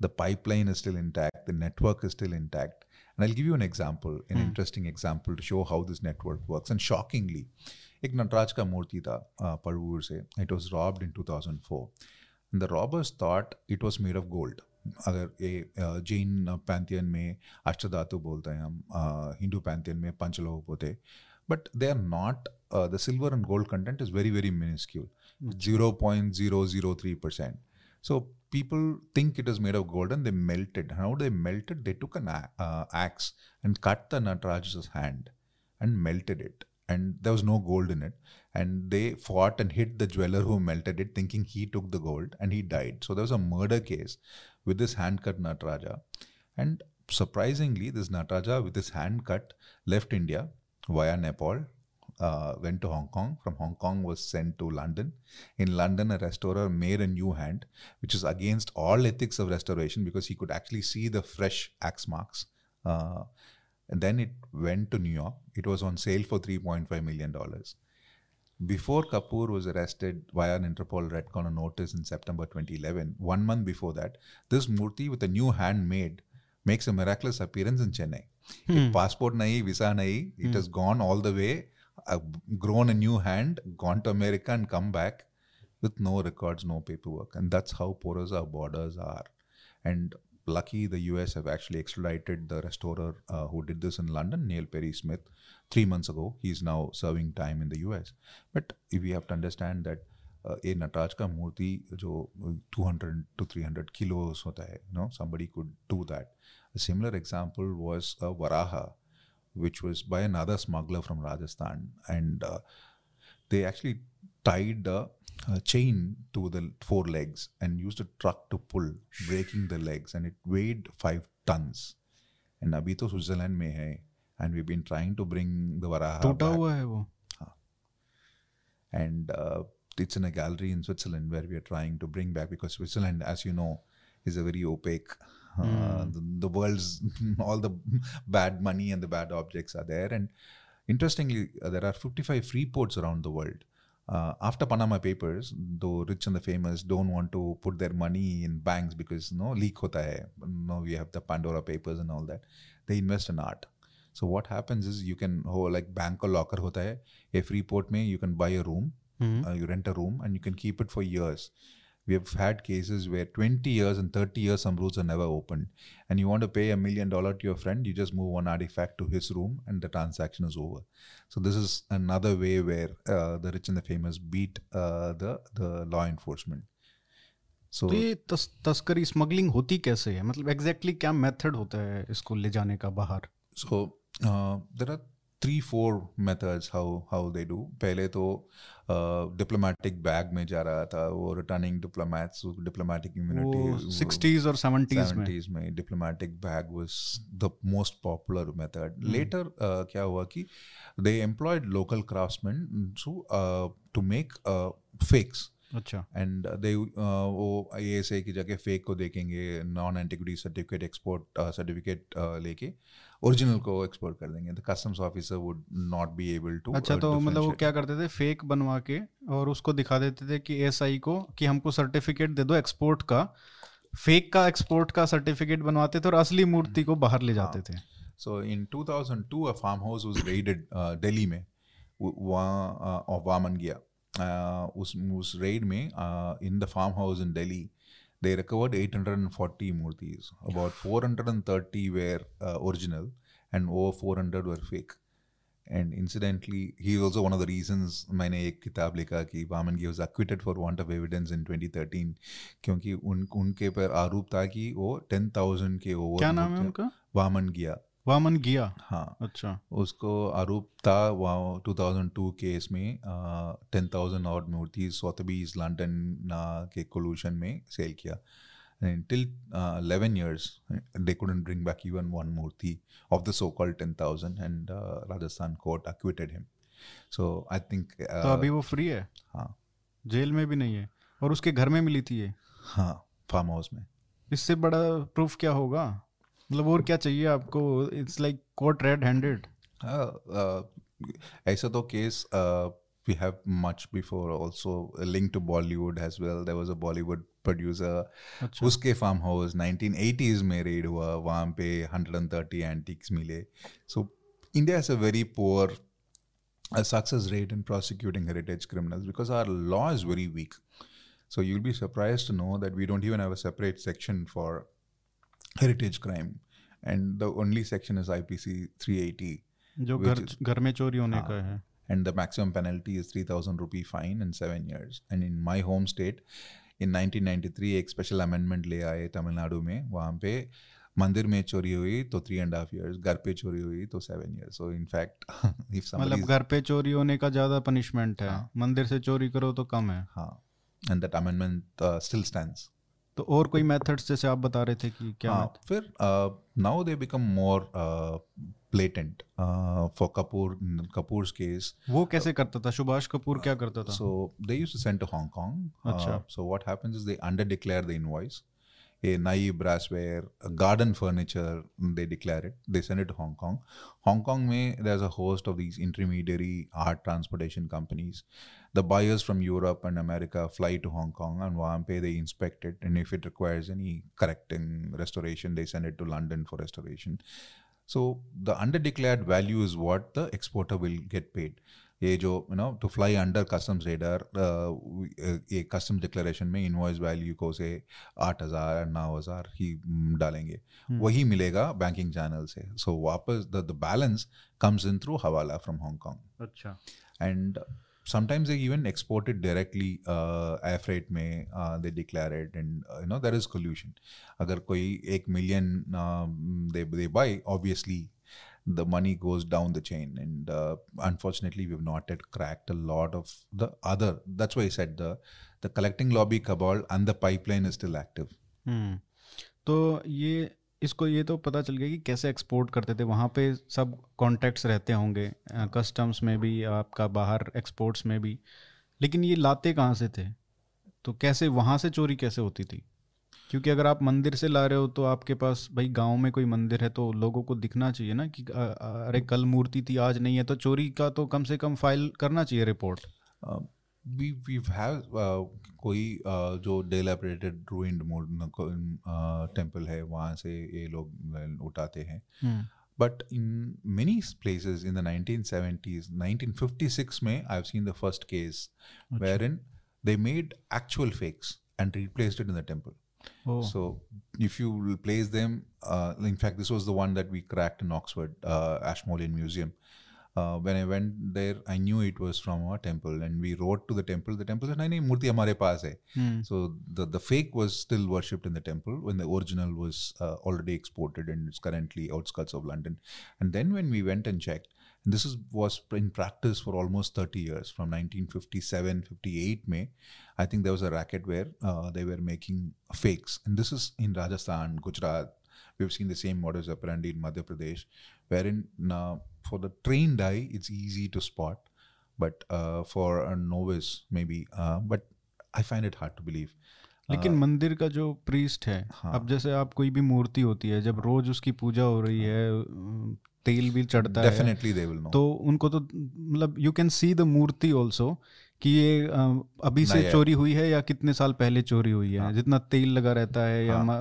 The pipeline is still intact. The network is still intact and I'll give you an example, an mm. interesting example to show how this network works. And shockingly, एक नटराज का मूर्ति था पड़वूर से it was robbed in 2004 the robbers thought it was made of gold अगर ये Jain pantheon में अष्टधातु बोलते हैं हम हिंदू पैंथियन में पंच लोग बोलते but they are not the silver and gold content is very very minuscule zero point zero zero three percent so people think it is made of gold and they melted how they melted they took an axe and cut the Nataraja hand and melted it And there was no gold in it. And they fought and hit the jeweler who melted it, thinking he took the gold and he died. So there was a murder case with this hand cut Nataraja. And surprisingly, this Nataraja with his hand cut left India via Nepal uh, went to Hong Kong. From Hong Kong was sent to London. In London, a restorer made a new hand, which is against all ethics of restoration because he could actually see the fresh axe marks. Uh, and then it went to New York. It was on sale for $3.5 million. Before Kapoor was arrested via an Interpol Red Corner notice in September 2011, one month before that, this Murti with a new hand made makes a miraculous appearance in Chennai. Hmm. Passport nahi, visa nahi, it hmm. has gone all the way I've grown a new hand, gone to America, and come back with no records, no paperwork. And that's how porous our borders are. And lucky the US have actually extradited the restorer uh, who did this in London, Neil Perry Smith, three months ago. He's now serving time in the US. But we have to understand that a Nataraj का मूर्ति जो 200 to 300 kilos होता है you know somebody could do that a similar example was a varaha which was by another smuggler from Rajasthan. And uh, they actually tied a, a, chain to the four legs and used a truck to pull, breaking the legs. And it weighed five tons. And अभी तो Switzerland में है and we've been trying to bring the Varaha टूटा हुआ है वो and uh, it's in a gallery in Switzerland where we are trying to bring back because Switzerland, as you know, is a very opaque uh, hmm. the, the, world's all the bad money and the bad objects are there. And interestingly, uh, there are 55 free ports around the world. uh, after Panama Papers, the rich and the famous don't want to put their money in banks because you no know, leak hota hai. No, we have the Pandora Papers and all that. They invest in art. So what happens is you can oh, like bank or locker hota hai. A free port may you can buy a room, mm-hmm. uh, you rent a room and you can keep it for years. We have had cases where 20 years and 30 years some rooms are never opened, and you want to pay a million dollar to your friend, you just move one artifact to his room and the transaction is over. So this is another way where uh, the rich and the famous beat uh, the the law enforcement. So तो ये तस, तस्करी smuggling होती कैसे है मतलब exactly क्या method होता है इसको ले जाने का बाहर so uh, there Three four methods how how they do पहले तो डिप्लोमेटिक बैग में जा रहा था वो returning diplomats diplomatic immunity sixties और सेवेंटीज में 70s में diplomatic bag was the most popular method. Later uh, क्या हुआ कि they employed local craftsmen to uh, to make uh, fakes. अच्छा एंड दे वो आई की जगह फेक को देखेंगे non antiquity certificate export certificate लेके ओरिजिनल को एक्सपोर्ट कर देंगे। The customs officer would not be able to अच्छा तो मतलब वो क्या करते थे? फेक बनवा के और उसको दिखा देते थे कि एसआई को कि हमको सर्टिफिकेट दे दो एक्सपोर्ट का। फेक का एक्सपोर्ट का सर्टिफिकेट बनवाते थे और असली मूर्ति को बाहर ले जाते थे। So in 2002, a farmhouse was raided uh, Delhi में। वहाँ uh, वामन गया uh, उस उस raid में uh, in the farmhouse in Delhi they recovered 840 murtis. about 430 were uh, original and over 400 were fake and incidentally he is also one of the reasons मैंने एक किताब लिखा कि वामन गी was acquitted for want of evidence in 2013 क्योंकि उन उनके पर आरोप था कि वो 10,000 के ओवर क्या नाम है उनका वामन गिया वामन गिया। हाँ। अच्छा। उसको आरोप था वहाँ 2002 केस में टेन थाउज़ेंड और मूर्ति सोथबीज लंदन के कोल्यूशन में सेल किया। Till eleven years they couldn't bring back even one murti of the so called 10,000 and uh, Rajasthan court acquitted him. So I think तो uh, अभी वो free है? हाँ। जेल में भी नहीं है। और उसके घर में मिली थी ये? हाँ फार्म हाउस में। इससे बड़ा प्रूफ क्या होगा? मतलब और क्या चाहिए आपको it's like caught red handed Uh, uh, ऐसा तो case we have much before also a link to Bollywood as well. There was a Bollywood producer अच्छा उसके फार्म हाउस 1980s में रेड हुआ वहाँ पे 130 एंटिक्स मिले so India is a very poor success rate in prosecuting heritage criminals because our law is very weak. So you'll be surprised to know that we don't even have a separate section for heritage crime and the only section is I P C three eighty जो घर घर में चोरी होने का है। And the maximum penalty is three thousand rupee fine and seven years and in my home state in nineteen ninety three एक special amendment ले आए तमिलनाडु में। वहाँ पे मंदिर में चोरी हुई तो थ्री एंड हाफ़ ईयर्स घर पे चोरी हुई तो seven year so in fact if मतलब घर पे चोरी होने का ज़्यादा पनिशमेंट है। मंदिर से चोरी करो तो कम है। हाँ। And that amendment still stand तो और कोई मेथड्स जैसे आप बता रहे थे कि क्या हाँ, फिर now they become more blatant for Kapoor Kapoor case वो कैसे uh, करता था? सुभाष कपूर क्या करता था? So they use send to Hong Kong अच्छा। So what happens is they under declare the invoice a नई brassware garden furniture they declare it they send it Hong Kong Hong Kong में there a host of these intermediary art transportation companies The buyers from Europe and America fly to Hong Kong and Wampe they inspect it, and if it requires any correcting restoration, they send it to London for restoration. So the underdeclared value is what the exporter will get paid. ये जो you know to fly under customs radar ये customs declaration में invoice value को से आठ हज़ार नौ हज़ार ही mm, डालेंगे वही मिलेगा बैंकिंग चैनल से सो वापस the the balance comes in through hawala from Hong अच्छा and sometimes they even export it directly uh, air freight में uh, they declare it and uh, you know there is collusion अगर कोई एक million uh, they they buy obviously the money goes down the chain and uh, unfortunately we've not yet cracked a lot of the other that's why I said the the collecting lobby cabal and the pipeline is still active हम्म तो ये इसको ये तो पता चल गया कि कैसे एक्सपोर्ट करते थे। वहाँ पे सब कॉन्टैक्ट्स रहते होंगे कस्टम्स में भी, आपका बाहर एक्सपोर्ट्स में भी। लेकिन ये लाते कहाँ से थे? तो कैसे, वहाँ से चोरी कैसे होती थी? क्योंकि अगर आप मंदिर से ला रहे हो तो आपके पास, भाई, गाँव में कोई मंदिर है तो लोगों को दिखना चाहिए ना कि अरे, कल मूर्ति थी, आज नहीं है। तो चोरी का तो कम से कम फ़ाइल करना चाहिए रिपोर्ट वी वी हैव कोई जो डेलेबरेटेड रूइंड टेंपल है वहाँ से ये लोग उठाते हैं। But in many place in the 1970s 1956 में I seen the first case where in they made actual fakes and replaced in the temple so if you place them in fact this was the one that we cracked in Oxford Ashmolean museum Uh, when I went there, I knew it was from a temple, and we wrote to the temple. The temple said, "Nahi, nahi murti hamare paas hai." Eh? Hmm. So the the fake was still worshipped in the temple when the original was uh, already exported and it's currently outskirts of London. And then when we went and checked, and this is, was in practice for almost 30 years, from 1957, 58 May, I think there was a racket where uh, they were making fakes, and this is in Rajasthan, Gujarat. We've seen the same models apparently in Madhya Pradesh, wherein now for the trained eye, it's easy to spot, but uh, for a novice, maybe. Uh, but I find it hard to believe. लेकिन मंदिर का जो priest है हाँ। अब जैसे आप कोई भी मूर्ति होती है जब रोज उसकी पूजा हो रही है तेल भी चढ़ता है Definitely, they will know. तो उनको तो मतलब you can see the murti also कि ये अभी से चोरी हुई है या कितने साल पहले चोरी हुई है हाँ। जितना तेल लगा रहता है या हाँ।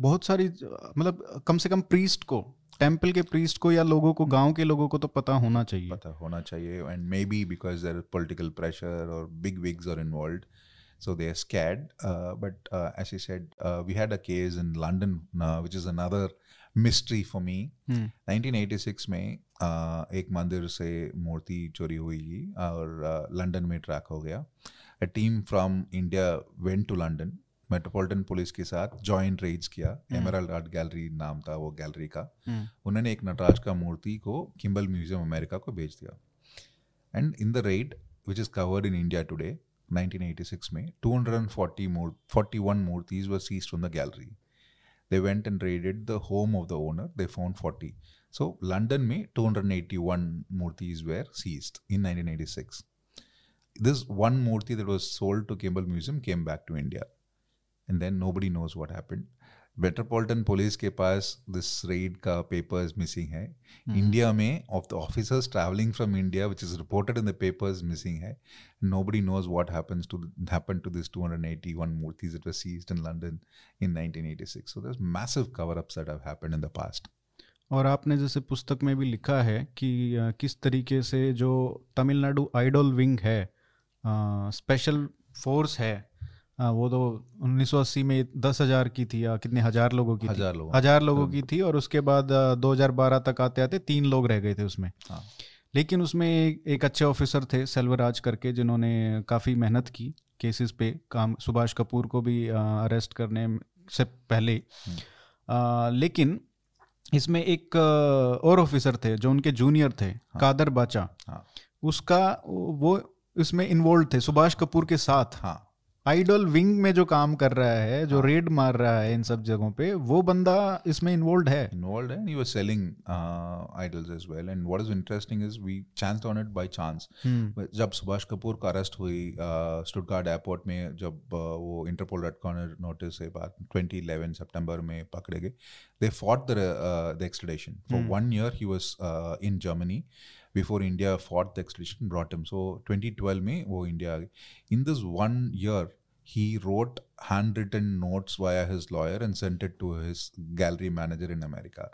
बहुत सारी मतलब कम से कम प्रीस्ट को टेंपल के प्रीस्ट को या लोगों को गाँव के लोगों को तो पता होना चाहिए। पता होना चाहिए and may be because there political pressure और big wigs are involve so they are scared but as you said we had a case in London which is another mystery for me 1986 में uh, एक मंदिर से मूर्ति चोरी हुई और London uh, में ट्रैक हो गया। A team from India went to London Metropolitan police के साथ जॉइंट रेड्स किया एमरल्ड आर्ट गैलरी नाम था वो गैलरी का हम्म, उन्होंने एक नटराज का मूर्ति को किम्बल म्यूज़ियम अमेरिका को भेज दिया and in the raid which is covered in India Today 1986 में 240 मूर 41 murtis were seized from the gallery they went and raided the home of the owner they found 40 so london में 281 murtis were seized in 1986 this one murti that was sold to kimball museum came back to india and then nobody knows what happened metropolitan police के पास this raid का papers missing है। hmm. India में of the officers travelling from India which is reported in the papers missing है nobody knows what happens to happen to this 281 मूर्तीज it was seized in London in 1986 so there massive cover up that have happened in the past और आपने जैसे पुस्तक में भी लिखा है कि किस तरीके से जो तमिलनाडु आइडोल विंग है स्पेशल फोर्स है अ, वो तो 1980 में दस हज़ार की थी या कितने हज़ार लोगों की हज़ार लोगों। हज़ार लोगों की थी और उसके बाद अ, 2012 तक आते आते तीन लोग रह गए थे उसमें। हाँ। लेकिन उसमें एक, अच्छे ऑफिसर थे सेल्वराज करके जिन्होंने काफ़ी मेहनत की केसेस पे। काम सुभाष कपूर को भी अरेस्ट करने से पहले। अ, लेकिन इसमें एक और ऑफिसर थे जो उनके जूनियर थे हाँ। कादर बाचा। हाँ। उसका वो इसमें इन्वॉल्व थे सुभाष कपूर के साथ। हाँ। आइडल विंग में जो काम कर रहा है जो रेड मार रहा है इन सब जगहों पे वो बंदा इसमें इन्वॉल्व है। Involved and he was selling uh, idols as well and what is interesting is we chanced on it by chance. हम्म, जब सुभाष कपूर का अरेस्ट हुई स्टुटगार्ड एयरपोर्ट में जब uh, वो इंटरपोल रेड कॉर्नर नोटिस के बाद 2011 सितंबर में पकड़े गए they fought the the extradition for one year he was in Germany before India fought the extradition brought him so 2012 में वो इंडिया आ गई. In this one year he wrote handwritten notes via his lawyer and sent it to his gallery manager in America.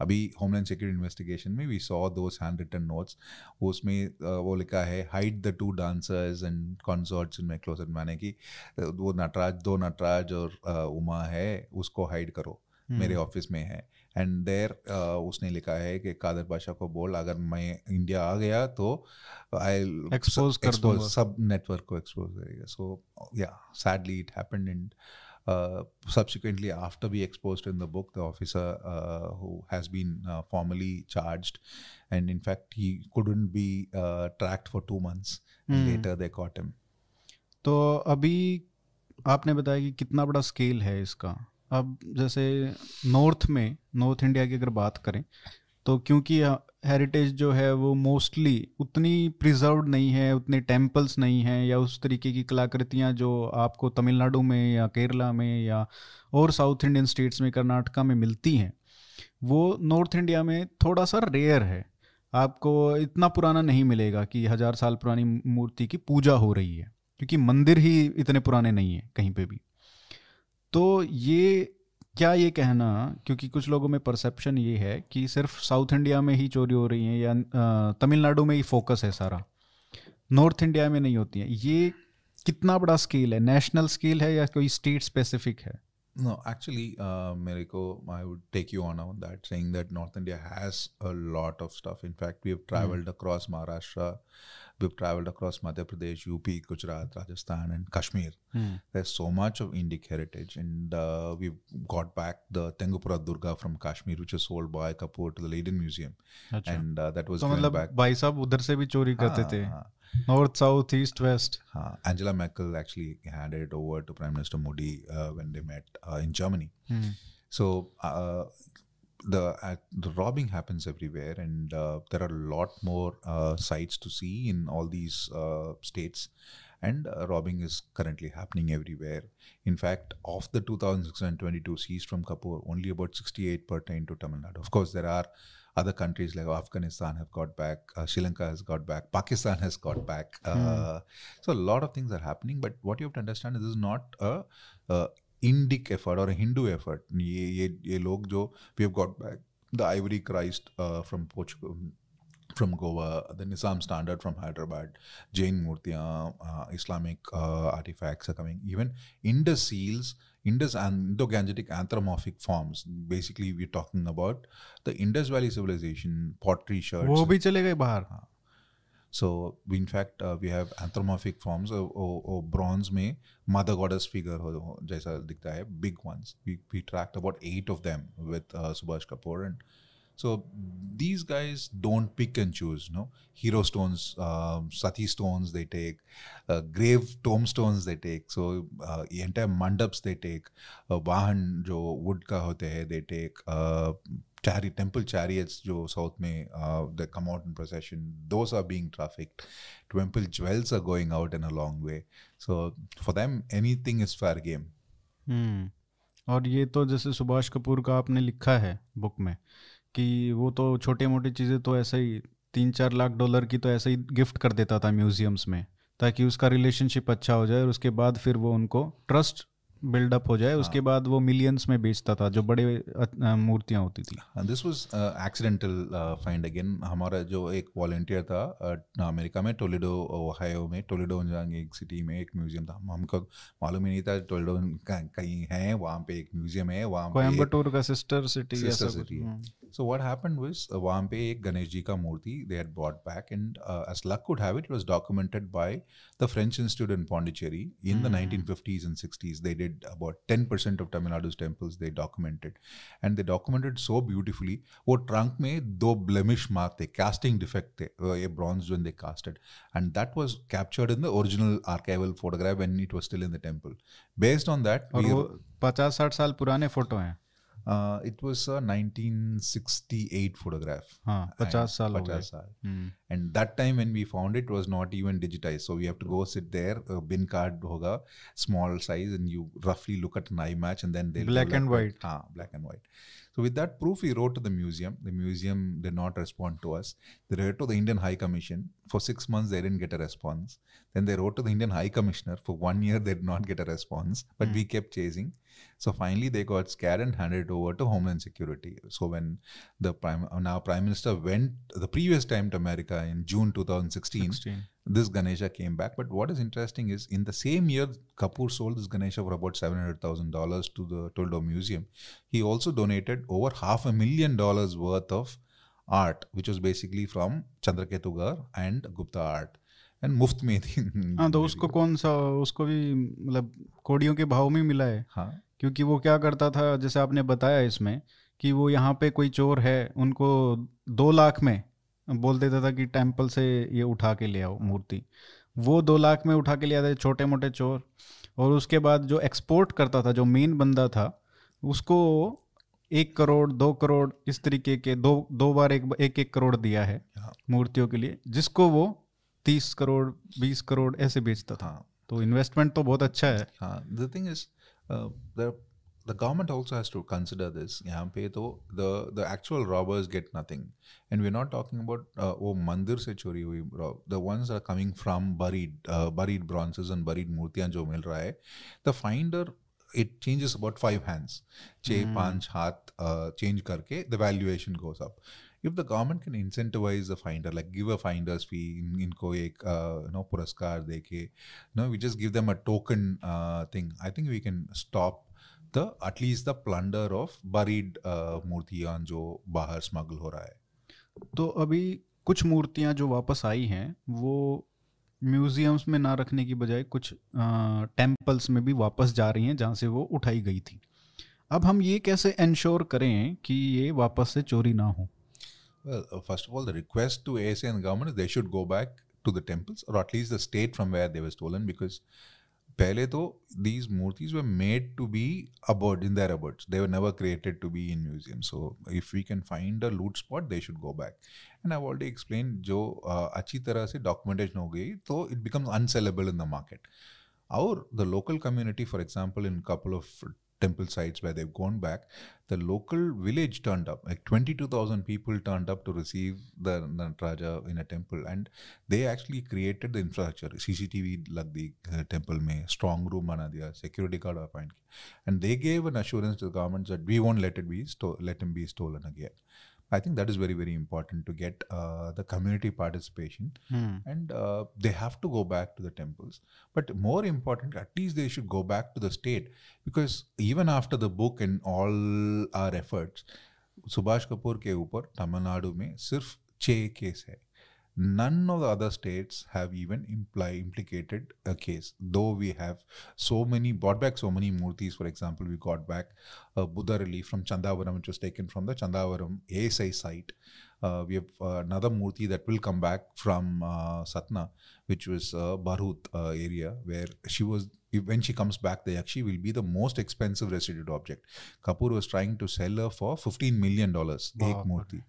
अभी homeland security investigation में we saw those handwritten notes उसमें वो लिखा है hide the two dancers and concerts in my closet माने कि वो नटराज दो नटराज और उमा है उसको हाइड करो। मेरे ऑफ़िस में है। एंड देर उसने लिखा है कि कादर बादशाह को बोल अगर मैं इंडिया आ गया तो आई Expose कर दूँगा। सब नेटवर्क को एक्सपोज करेगा सो या sadly it happened and uh, subsequently after we exposed in the book the officer uh, who has been uh, formally charged and in fact he couldn't be uh, tracked for two months and later they caught him तो अभी आपने बताया कि कितना बड़ा scale है इसका अब जैसे नॉर्थ में, नॉर्थ इंडिया की अगर बात करें तो क्योंकि हेरिटेज जो है वो मोस्टली उतनी प्रिजर्व नहीं है, उतने टेम्पल्स नहीं हैं, या उस तरीके की कलाकृतियाँ जो आपको तमिलनाडु में या केरला में या और साउथ इंडियन स्टेट्स में, कर्नाटका में मिलती हैं, वो नॉर्थ इंडिया में थोड़ा सा रेयर है। आपको इतना पुराना नहीं मिलेगा कि हज़ार साल पुरानी मूर्ति की पूजा हो रही है, क्योंकि मंदिर ही इतने पुराने नहीं हैं कहीं पे भी। तो ये क्या ये कहना? क्योंकि कुछ लोगों में परसेप्शन ये है कि सिर्फ़ साउथ इंडिया में ही चोरी हो रही है या तमिलनाडु में ही फोकस है सारा। नॉर्थ इंडिया में नहीं होती है। ये कितना बड़ा स्केल है? नेशनल स्केल है या कोई स्टेट स्पेसिफिक है? No, एक्चुअली uh, को I would take you on on that, saying that North India has a lot of stuff. In fact, we have traveled mm. across Maharashtra, We've traveled across Madhya Pradesh, UP, Gujarat, Rajasthan, and Kashmir. Mm. There's so much of Indic heritage, and uh, we've got back the Tengupura Durga from Kashmir, which was sold by Kapoor to the Leiden Museum, Achha. and uh, that was तो मतलब back. भाई साहब उधर से भी चोरी करते थे North, South, East, West. Uh, Angela Merkel actually handed it over to Prime Minister Modi uh, when they met uh, in Germany. Mm. So uh, the uh, the robbing happens everywhere, and uh, there are a lot more uh, sites to see in all these uh, states. And uh, robbing is currently happening everywhere. In fact, of the 2,622 seized from Kapoor, only about 68 pertain to Tamil Nadu. Of course, there are other countries like Afghanistan have got back, uh, Sri Lanka has got back, Pakistan has got back. Mm. So a lot of things are happening. But what you have to understand is this is not a, a Indic effort और Hindu effort ये ये ये लोग जो we have got back the ivory Christ from पोच from Goa the Nizam standard from Hyderabad Jain मूर्तियाँ Islamic artefacts coming even Indus seals Indus Indo Gangetic anthropomorphic forms basically we talking about the Indus valley civilisation pottery shards वो भी चले गए बाहर। हाँ। So in fact we have anthropomorphic forms bronze में mother goddess figure हो जैसा दिखता है big ones we tracked about eight of them with Subhash Kapoor and so these guys don't pick and choose no hero stones sati stones they take grave tomb stones they take so entire mandaps they take vahan जो wood का होते हैं they take chari temple chariots जो south में uh, come out in procession those are being trafficked temple jewels are going out in a long way so for them anything is fair game hmm. और ये तो जैसे सुभाष कपूर का आपने लिखा है बुक में कि वो तो छोटे मोटी चीज़ें तो ऐसे ही तीन चार लाख डॉलर की तो ऐसे ही गिफ्ट कर देता था म्यूजियम्स में ताकि उसका रिलेशनशिप अच्छा हो जाए और उसके बाद फिर वो उनको ट्रस्ट बिल्डअप हो जाए हाँ. उसके बाद वो मिलियंस में बेचता था जो बड़े मूर्तियाँ होती थी। This was accidental find again हमारा जो एक वॉल्टियर था uh, अमेरिका में टोलेडो ओहायो में टोलेडो एक सिटी में एक म्यूज़ियम था। हमको मालूम ही नहीं था टोलेडो कहीं है वहाँ पे एक म्यूज़ियम है वहाँ कोयम्बटूर का sister city sister city so what happened was वहाँ पे एक गणेश जी का मूर्ति they had brought back and as luck could have it was documented by the French institute in Pondicherry in the 1950s and 60s they did about 10% of Tamil Nadu's temples they documented and they documented so beautifully वो trunk में दो blemish mark थे casting defect थे ये bronze when they casted and that was captured in the original archival photograph when it was still in the temple based on that और वो पचास साठ साल पुराने फ़ोटो हैं Uh, it was a 1968 photograph. 50 saal 50 saal. And that time when we found it was not even digitized. So we have to go sit there, a bin card hoga, small size, and you roughly look at an eye match and then they'll black and white. Haan, black and white. So with that proof, we wrote to the museum. The museum did not respond to us. They wrote to the Indian High Commission. For six months, they didn't get a response. Then they wrote to the Indian High Commissioner. For one year, they did not get a response. But mm. we kept chasing. So finally, they got scared and handed it over to Homeland Security. So when the prime now Prime Minister went the previous time to America in June 2016. 16 this Ganesha came back. But what is interesting is in the same year, Kapoor sold this Ganesha for about $700,000 to the Toledo Museum. He also donated over half a million dollars worth of art, which was basically from Chandraketu and Gupta art. And मुफ़्त में थी हाँ तो उसको कौन सा उसको भी मतलब कोड़ियों के भाव में मिला है हाँ क्योंकि वो क्या करता था जैसे आपने बताया इसमें कि वो यहाँ पे कोई चोर है उनको दो लाख में बोल देता था कि टेंपल से ये उठा के ले आओ मूर्ति वो दो लाख में उठा के ले आते छोटे मोटे चोर और उसके बाद जो एक्सपोर्ट करता था जो मेन बंदा था उसको एक करोड़ दो करोड़ इस तरीके के दो दो बार एक एक, एक करोड़ दिया है हाँ। मूर्तियों के लिए जिसको वो तीस करोड़ बीस करोड़ ऐसे बेचता था हाँ। तो इन्वेस्टमेंट तो बहुत अच्छा है हाँ the thing is the government also has to consider this यहाँ पे तो the the actual robbers get nothing and we're not talking about uh, वो मंदिर से चोरी हुई the ones are coming from buried uh, buried bronzes and buried मूर्तियाँ जो मिल रहा है the finder it changes about five hands. Che mm. panch hath uh, change karke, the valuation goes up. If the government can incentivize the finder, like give a finder's fee, in, इनको एक uh, you know पुरस्कार देके, you know, we just give them a token uh, thing. I think we can stop the at least the plunder of buried uh, मूर्तियाँ जो बाहर smuggle हो रहा है। तो अभी कुछ मूर्तियाँ जो वापस आई हैं वो म्यूजियम्स में ना रखने की बजाय कुछ टेम्पल्स में भी वापस जा रही हैं जहाँ से वो उठाई गई थी। अब हम ये कैसे इंश्योर करें कि ये वापस से चोरी ना हो? First of all the request to Asian government they should go back to the temples और at least the state from where they were stolen because पहले तो these मूर्तिज were made to be abode in their abodes they were never created to be in museum so if we can find a loot spot they should go back and I already explain जो अच्छी तरह से documentation हो गई तो it becomes unsaleable in the market और the local community for example in couple of temple sites where they've gone back, the local village turned up. Like 22,000 people turned up to receive the Nataraja in a temple. And they actually created the infrastructure. CCTV lag the uh, temple mein, strong room bana diya, security guard appoint. And they gave an assurance to the government that we won't let it be sto- let him be stolen again. I think that is very, very important to get uh, the community participation. Hmm. And uh, they have to go back to the temples. But more important, at least they should go back to the state. Because even after the book and all our efforts, Subhash Kapoor के ऊपर तमिलनाडु में सिर्फ छः case है none of the other states have even imply, implicated a case. Though we have so many, brought back so many murtis, for example, we got back a Buddha relief from Chandavaram, which was taken from the Chandavaram ASI site. Uh, we have uh, another murti that will come back from uh, Satna, which was uh, Barhut uh, area, where she was when she comes back, the Yakshi will be the most expensive restituted object. Kapoor was trying to sell her for $15 million, wow. Ek Murti.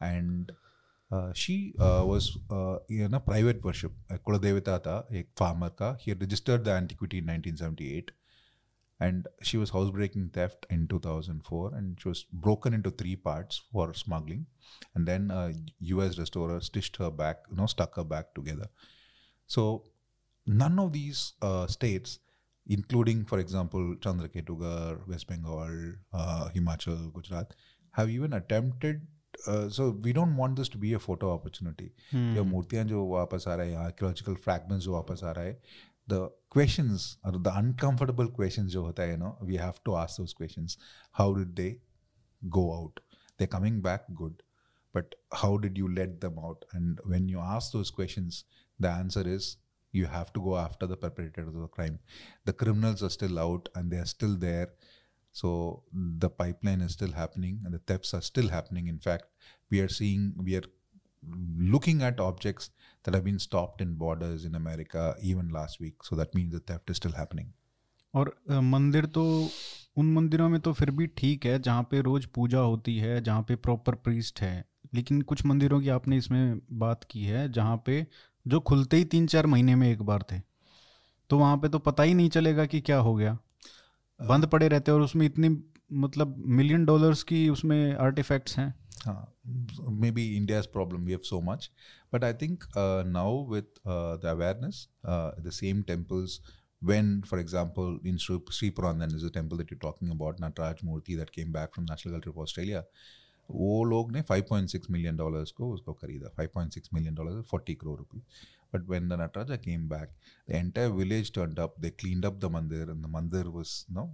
And uh, she uh, was uh, in a private worship. Kuladevata tha, ek farmer ka. He registered the antiquity in 1978 and she was housebreaking theft in 2004 and she was broken into three parts for smuggling and then us restorer stitched her back you know stuck her back together so none of these states including for example chandraketugar west bengal himachal gujarat have even attempted so we don't want this to be a photo opportunity ये मूर्तियाँ जो वापस आ रहा है archaeological fragments जो वापस आ रहा है the question the uncomfortable question जो होता है no we have to ask those question how did they go out they coming back good but how did you let them out and when you ask those question the answer is you have to go after the perpetrator of the crime the criminals are still out and they are still there so the pipeline is still happening and the thefts are still happening. In fact, we are seeing, we are looking at objects that have been stopped in borders in America even last week. So that means the theft is still happening. और मंदिर तो उन मंदिरों में तो फिर भी ठीक है जहाँ पे रोज पूजा होती है जहाँ पे प्रॉपर प्रीस्ट है लेकिन कुछ मंदिरों की आपने इसमें बात की है जहाँ पे जो खुलते ही तीन चार महीने में एक बार थे तो वहाँ पे तो पता ही नहीं चलेगा कि क्या हो गया बंद पड़े रहते हैं और उसमें इतनी मतलब मिलियन डॉलर्स की उसमें आर्टिफैक्ट्स हैं। हाँ may be India's problem we have so much but I think now with the awareness the same temples when, for example, in Sri Purandan is a temple that you're talking about, Nataraj Murthy that came back from National Gallery of Australia, वो लोग ने 5.6 million dollars को उसको खरीदा 5.6 million dollar 40 crore rupees But when the Nataraja came back, the entire village turned up. They cleaned up the mandir, and the mandir was no.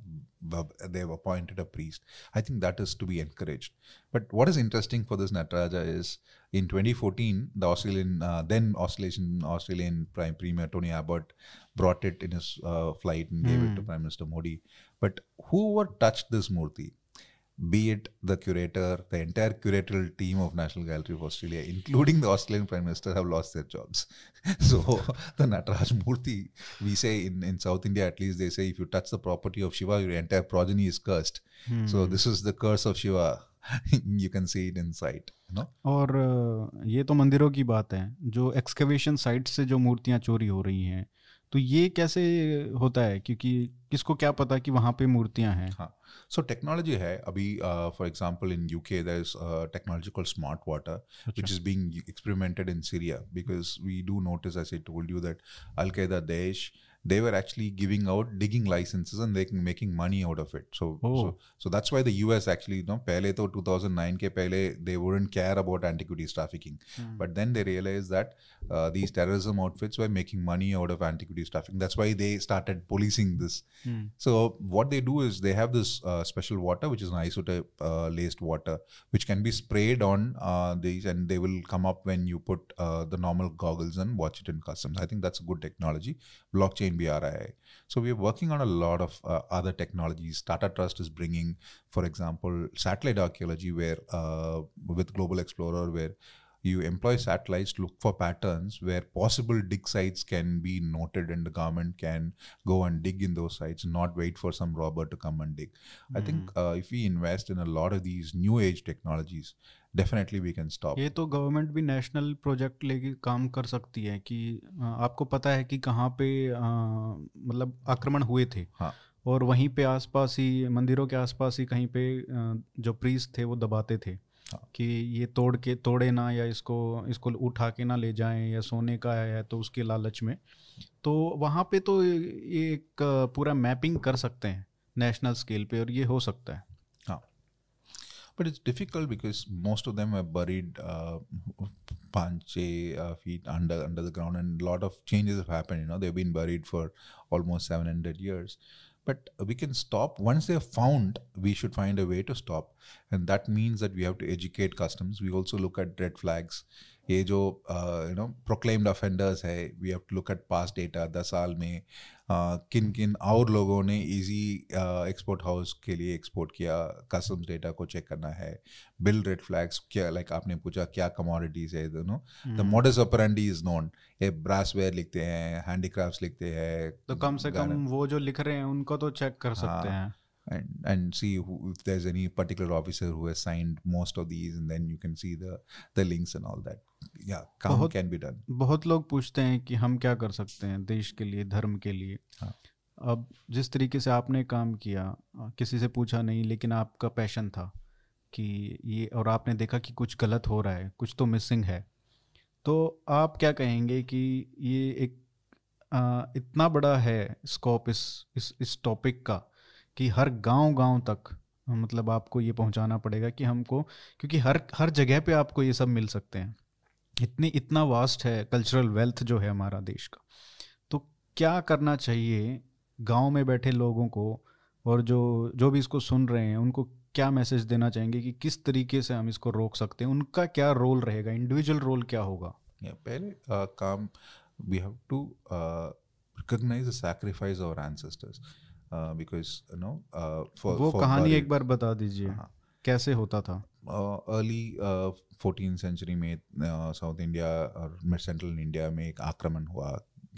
They have appointed a priest. I think that is to be encouraged. But what is interesting for this Nataraja is in 2014, the Australian uh, then Australian Australian Prime Premier Tony Abbott brought it in his uh, flight and gave mm. it to hmm. Prime Minister Modi. But whoever touched this murti, be it the curator, the entire curatorial team of National Gallery of Australia, including the Australian Prime Minister, have lost their jobs. so the Nataraj Murthy, we say in, in South India at least, they say if you touch the property of Shiva, your entire progeny is cursed. Hmm. So this is the curse of Shiva. you can see it in sight. No? और ये तो मंदिरों की बात है जो excavation site से जो मूर्तियाँ चोरी हो रही हैं तो ये कैसे होता है? क्योंकि किसको क्या पता कि वहाँ पे मूर्तियाँ हैं? हाँ सो टेक्नोलॉजी है। अभी फॉर एग्जांपल इन यूके के is technology called smart water which is being experimented in Syria because we do notice I told you that al Qaeda देश they were actually giving out digging licenses and they making money out of it. So, Oh. so, so that's why the US actually, you know, pehle to 2009 ke pehle, they wouldn't care about antiquities trafficking. But then they realized that uh, these terrorism outfits were making money out of antiquities trafficking. That's why they started policing this. So what they do is they have this uh, special water, which is an isotope uh, laced water, which can be sprayed on uh, these, and they will come up when you put uh, the normal goggles and watch it in customs. I think that's a good technology. Blockchain So we are working on a lot of uh, other technologies. Tata Trust is bringing, for example, satellite archaeology, where uh, with Global Explorer, where you employ satellites to look for patterns where possible dig sites can be noted and the government can go and dig in those sites not wait for some robber to come and dig mm. i think uh, if we invest in a lot of these new age technologies definitely we can stop ये तो government भी national project लेके काम कर सकती है कि अ, आपको पता है कि कहाँ पे अ, मतलब आक्रमण हुए थे हाँ और वहीं पे आसपास ही मंदिरों के आसपास ही कहीं पे जो प्रीस्ट थे वो दबाते थे हाँ। कि ये तोड़ के, तोड़े ना या इसको इसको उठा के ना ले जाएँ या सोने का है या तो उसके लालच में। तो वहाँ पे तो एक पूरा मैपिंग कर सकते हैं नेशनल स्केल पे और ये हो सकता है। हाँ। But it's difficult because most of them are buried पाँच छः feet under under the ground and lot of changes happen you know they been buried for almost seven hundred years But we can stop once they're found. We should find a way to stop, and that means that we have to educate customs. We also look at red flags. ये जो you know proclaimed offenders है we have to look at past data दस साल में uh, किन किन और लोगों ने इजी एक्सपोर्ट हाउस के लिए एक्सपोर्ट किया कस्टम्स डेटा को चेक करना है बिल रेड फ्लैग्स क्या लाइक like, आपने पूछा क्या कमोडिटीज है you know the modus operandi is known ये ब्रास वेयर लिखते हैं हैंडीक्राफ्ट्स लिखते हैं तो कम से कम वो जो लिख रहे हैं उनको तो चेक कर सकते हैं। And and see who, if there's any particular officer who has signed most of these and then you can see the the links and all that. Yeah बहुत- can be done. बहुत लोग पूछते हैं कि हम क्या कर सकते हैं देश के लिए धर्म के लिए। हाँ। अब जिस तरीके से आपने काम किया किसी से पूछा नहीं लेकिन आपका पैशन था कि ये और आपने देखा कि कुछ गलत हो रहा है कुछ तो मिसिंग है। तो आप क्या कहेंगे कि ये एक अ, इतना बड़ा है स्कोप इस इस इस टॉपिक का कि हर गाँव गाँव तक मतलब आपको ये पहुंचाना पड़ेगा कि हमको क्योंकि हर हर जगह पे आपको ये सब मिल सकते हैं। इतनी इतना वास्ट है कल्चरल वेल्थ जो है हमारा देश का। तो क्या करना चाहिए गाँव में बैठे लोगों को और जो जो भी इसको सुन रहे हैं उनको क्या मैसेज देना चाहेंगे कि किस तरीके से हम इसको रोक सकते हैं? उनका क्या रोल रहेगा? इंडिविजुअल रोल क्या होगा? Yeah पहले uh, काम have to uh, recognize the sacrifice of बिकॉज़ कहानी एक बार बता दीजिए कैसे होता था? अर्ली फोर्टीन सेंचुरी में साउथ इंडिया और सेंट्रल इंडिया में एक आक्रमण हुआ।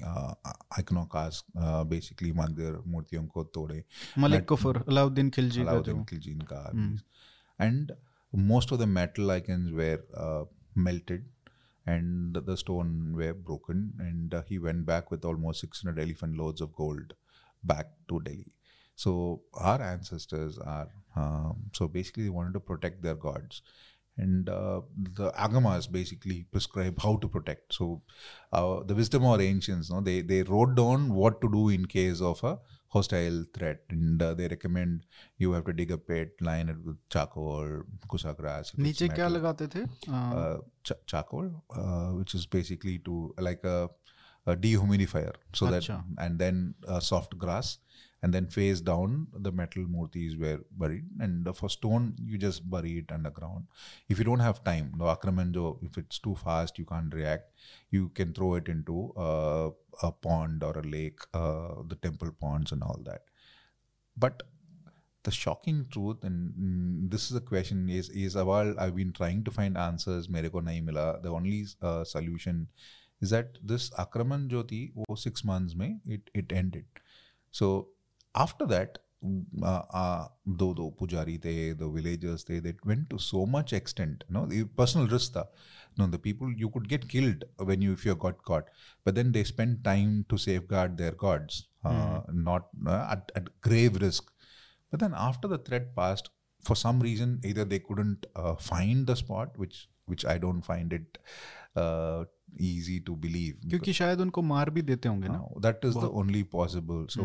आइकनोकास्ट बेसिकली मंदिर मूर्तियों को तोड़े। मलिक कुफर अलाउद्दीन खिलजी खिलजी का and most of the metal icons were melted and the stone were broken and he went back with almost six hundred elephant loads of gold back to Delhi. So our ancestors are, um, so basically they wanted to protect their gods. And uh, the agamas basically prescribe how to protect. So uh, the wisdom of our ancients, no, they they wrote down what to do in case of a hostile threat, and uh, they recommend you have to dig a pit, line it with charcoal, kusa grass. if it's नीचे क्या metal. लगाते थे अ, uh, ch- charcoal, uh, which is basically to like a, a dehumidifier, so that and then uh, soft grass, and then face down the metal murtis were buried, and for stone you just bury it underground. If you don't have time, the akraman jo, if it's too fast, you can't react. You can throw it into uh, a pond or a lake, uh, the temple ponds and all that. But the shocking truth and mm, this is a question is is a while i've been trying to find answers mere ko nahi mila the only uh, solution is that this akraman thi wo 6 months mein it it ended. So after that mm, uh, uh, though the pujari the the villagers they they went to so much extent you know the personal risk no the people you could get killed when you if you got caught. But then they spend time to safeguard their gods uh, not uh, at, at grave risk. But then after the threat passed, for some reason, either they couldn't uh, find the spot, which which I don't find it uh, easy to believe क्योंकि शायद उनको मार भी देते होंगे ना uh, that is the only possible so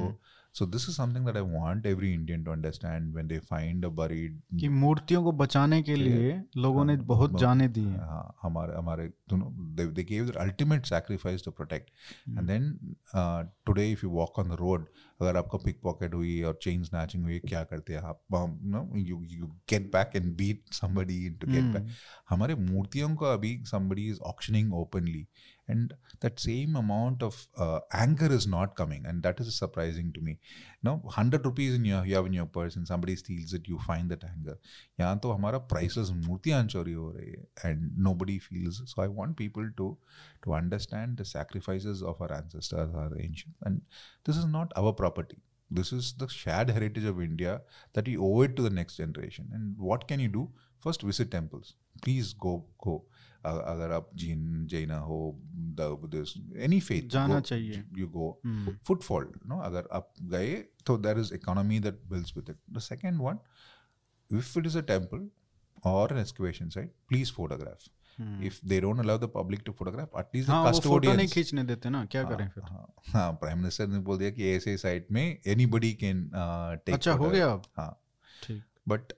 so this is something that I want every Indian to understand when they find a buried कि मूर्तियों को बचाने के लिए लोगों ने बहुत जाने दी हैं। हमारे हमारे you know they give their ultimate sacrifice to protect and then today if you walk on the road अगर आपको पिक पॉकेट हुई और चेन स्नैचिंग हुई क्या करते हैं आप? No you you get back and beat somebody to get back हमारे मूर्तियों को अभी somebody is auctioning openly and that same amount of uh, anger is not coming. And that is surprising to me. Now 100 rupees in your you have in your purse and somebody steals it you find that anger. Yahan to hamara priceless murtiyan chori ho rahi and nobody feels. So i want people to to understand the sacrifices of our ancestors our ancients. And this is not our property. This is the shared heritage of india that we owe it to the next generation. And what can you do? First visit temples. Please go go. अगर आप जैन जैना हो Buddhist any faith जाना चाहिए। You go footfall no अगर आप गए तो there is economy that builds with it the second one if it is a temple or an excavation site please photograph. if they don't allow the public to photograph at least the हाँ photo नहीं custodians खींचने देते ना क्या करें फिर? हाँ हाँ प्राइम मिनिस्टर ने बोल दिया कि ऐसे साइट में एनीबडी कैन टेक अच्छा हो गया अब। हाँ। ठीक। But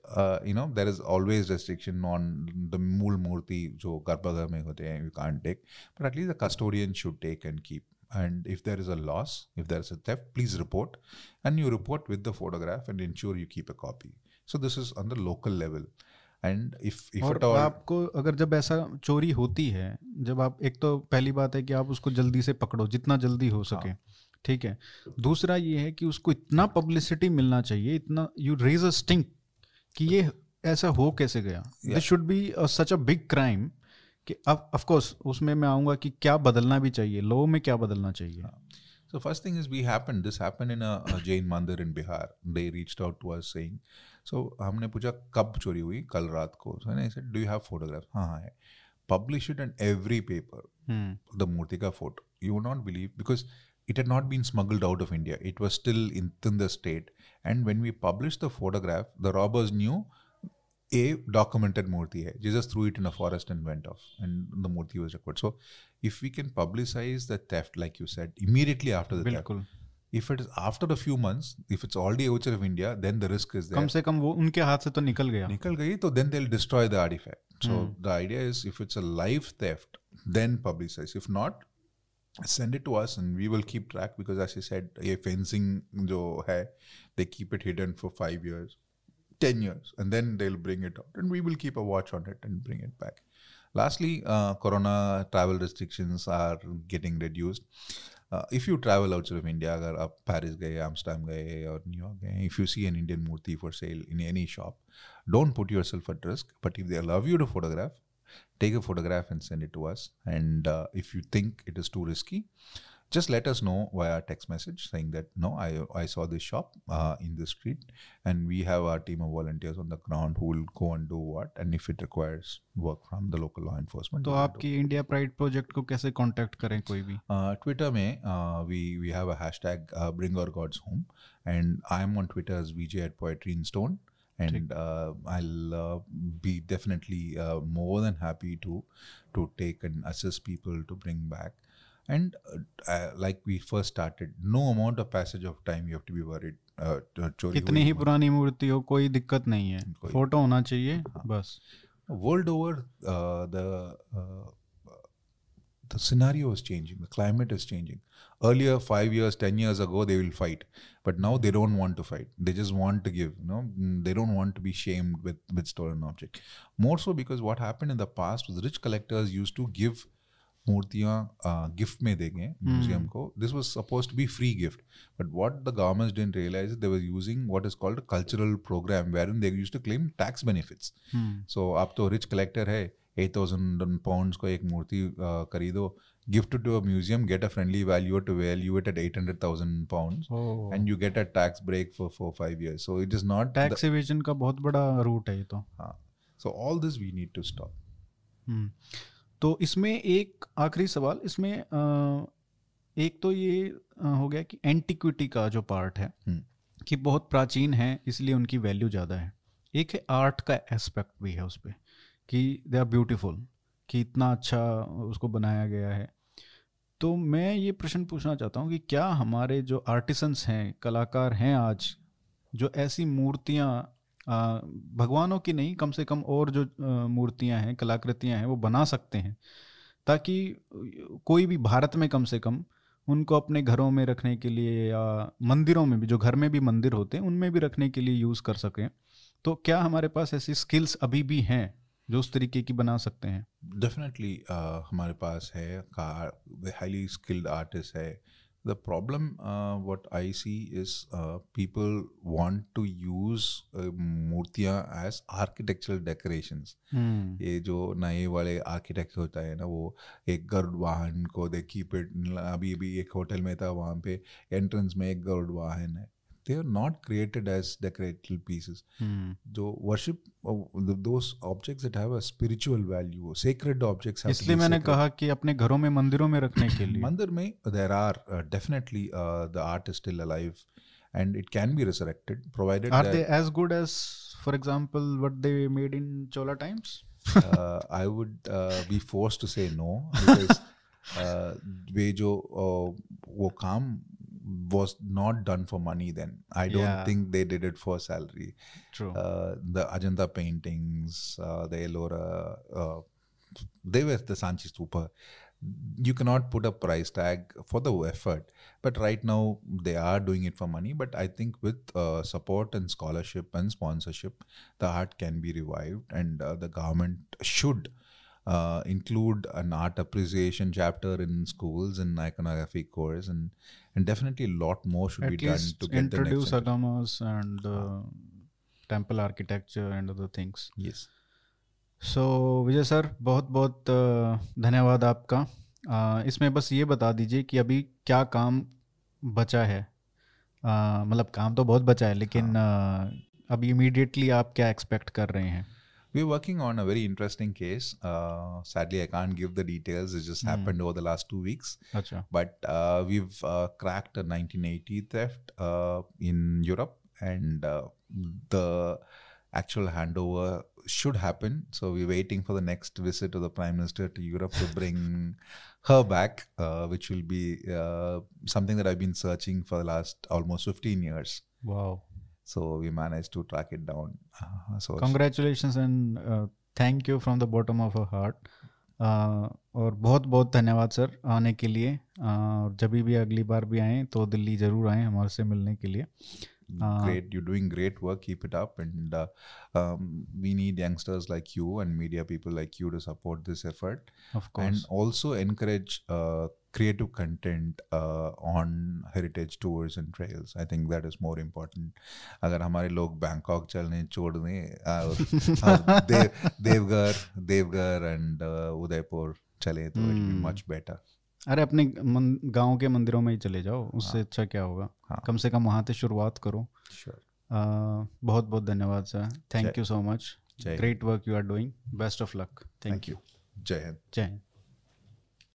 you know there is always restriction on the मूल मूर्ति जो गर्भगृह में होते हैं you can't take but at least the custodian should take and keep and if there is a loss if there is a theft please report. And you report with the photograph and ensure you keep a copy. So this is on the local level. And if if और all आपको अगर जब ऐसा चोरी होती है जब आप एक तो पहली बात है कि आप उसको जल्दी से पकड़ो जितना जल्दी हो सके। ठीक है? दूसरा ये है कि उसको इतना पब्लिसिटी मिलना चाहिए इतना यू रेज अ स्टिंग कि ये ऐसा हो कैसे गया? This should be such a big crime कि अब ऑफ़ कोर्स उसमें मैं आऊँगा कि क्या बदलना भी चाहिए लॉ में क्या बदलना चाहिए। So first thing is we happen this happen in Jain mandir in Bihar they reached out to us saying so हमने पूछा कब चोरी हुई? कल रात को? So I do have photograph हाँ हाँ है। Publish it in every paper the मूर्ति का photo you not believe because it had not been smuggled out of India it was still in the state And when we published the photograph, the robbers knew a documented murti hai. They just threw it in a forest and went off, and the murti was recorded. So, if we can publicize the theft, like you said, immediately after the बिल्कुल theft, if it is after a few months, if it's already outside of India, then the risk is there. कम से कम वो उनके हाथ से तो निकल गया निकल गई तो then they'll destroy the artifact. So the idea is if it's a live theft, then publicize. If not, send it to us and we will keep track because as you said, ये fencing जो है, they keep it hidden for five years, 10 years, and then they'll bring it out. And we will keep a watch on it and bring it back. Lastly, uh, corona travel restrictions are getting reduced. Uh, if you travel outside of India, agar aap Paris gaye, Amsterdam gaye, or New York gaye, if you see an Indian murti for sale in any shop, don't put yourself at risk. But if they allow you to photograph, take a photograph and send it to us. And uh, if you think it is too risky, just let us know via text message saying that no, I I saw this shop uh, in this street, and we have our team of volunteers on the ground who will go and do what, and if it requires work from the local law enforcement. तो we will do. आपकी India pride project को कैसे contact करें कोई भी Uh, Twitter में uh, we we have a hashtag uh, Bring Our Gods Home, and I'm on Twitter as VJ at Poetry in Stone, and uh, I'll uh, be definitely uh, more than happy to to take and assist people to bring back. And uh, uh, like we first started, no amount of passage of time you have to be worried. Uh, कितनी ही पुरानी मूर्ति हो कोई दिक्कत नहीं है photo होना चाहिए बस world over uh, the uh, the scenario is changing the climate is changing earlier 5 years 10 years ago they will fight but now they don't want to fight they just want to give you know Mm, they don't want to be shamed with with stolen object more so because what happened in the past was rich collectors used to give मूर्तियाँ gift में देंगे museum को। This was suppose to be free gift but what the government didn't realise they was using what is called cultural programme where in they used to claim tax benefits so आप तो rich collector है eight thousand pounds को एक मूर्ति खरीदो gift to a museum get a friendly value to value it at eight hundred thousand pounds Oh. And you get a tax break for four five years so it is not tax evasion का बहुत बड़ा route है ये तो। हाँ। So all this we need to stop. तो इसमें एक आखिरी सवाल इसमें एक तो ये हो गया कि एंटिक्विटी का जो पार्ट है कि बहुत प्राचीन है इसलिए उनकी वैल्यू ज़्यादा है। एक है आर्ट का एस्पेक्ट भी है उस पर कि दे आर ब्यूटीफुल कि इतना अच्छा उसको बनाया गया है। तो मैं ये प्रश्न पूछना चाहता हूँ कि क्या हमारे जो आर्टिसंस हैं कलाकार हैं आज जो ऐसी मूर्तियाँ भगवानों की नहीं कम से कम और जो मूर्तियाँ हैं कलाकृतियाँ हैं वो बना सकते हैं। ताकि कोई भी भारत में कम से कम उनको अपने घरों में रखने के लिए या मंदिरों में भी जो घर में भी मंदिर होते हैं उनमें भी रखने के लिए यूज़ कर सकें। तो क्या हमारे पास ऐसी स्किल्स अभी भी हैं जो उस तरीके की बना सकते हैं? डेफिनेटली uh, हमारे पास है हाईली स्किल्ड आर्टिस्ट है the problem uh, what i see is uh, people want to use uh, मूर्तियाँ as architectural decorations hmm. ये जो नए वाले आर्किटेक्ट होता है ना वो एक गरुड़ वाहन को दे कीप इट अभी भी एक होटल में था वहाँ पे एंट्रेंस में एक गरुड़ वाहन है they are not created as decorative pieces hmm. जो worship the, those objects that have a spiritual value sacred objects इसलिए मैंने कहा कि अपने घरों में मंदिरों में रखने के लिए मंदिर में there are uh, definitely uh, the art is still alive and it can be resurrected provided are they as good as for example what they made in chola times uh, i would uh, be forced to say no because uh, वे जो uh, वो काम was not done for money then. I don't yeah. think they did it for salary. True. Uh, the Ajanta paintings, uh, the Ellora, uh, they were the Sanchi Stupa. You cannot put a price tag for the effort. But right now, they are doing it for money. But I think with uh, support and scholarship and sponsorship, the art can be revived, and uh, the government should uh, include an art appreciation chapter in schools and iconography course and and definitely a lot more should At be done to get introduce the agamas and uh, temple architecture and other things yes so Vijay sir बहुत बहुत धन्यवाद आपका uh, इसमें बस ये बता दीजिए कि अभी क्या काम बचा है uh, मतलब काम तो बहुत बचा है लेकिन हाँ. uh, अभी इमीडिएटली आप क्या एक्सपेक्ट कर रहे हैं We're working on a very interesting case. Uh, sadly, I can't give the details. It just mm. happened over the last two weeks. Achha. But uh, we've uh, cracked a 1980 theft uh, in Europe, and uh, the actual handover should happen. So we're waiting for the next visit of the Prime Minister to Europe to bring her back, uh, which will be something that I've been searching for the last almost 15 years. Wow. so we managed to track it down uh, so congratulations and uh, thank you from the bottom of our heart uh, और बहुत बहुत धन्यवाद sir आने के लिए और uh, जब भी अगली बार भी आएँ तो दिल्ली ज़रूर आएँ हमारे से मिलने के लिए uh, great you're doing great work keep it up and uh, um, we need youngsters like you and media people like you to support this effort of course and also encourage uh, creative content uh, on heritage tours and trails. I think that is more important. अगर हमारे लोग Bangkok चलने छोड़ दें देव Deoghar Deoghar and Udaipur चले तो it be much better अरे अपने गाँव के मंदिरों में ही चले जाओ उससे हाँ. अच्छा क्या होगा? हाँ. कम से कम वहाँ से शुरुआत करो। Sure. uh, बहुत बहुत धन्यवाद sir thank you so much great work you are doing best of luck thank you Jai Hind Jai Hind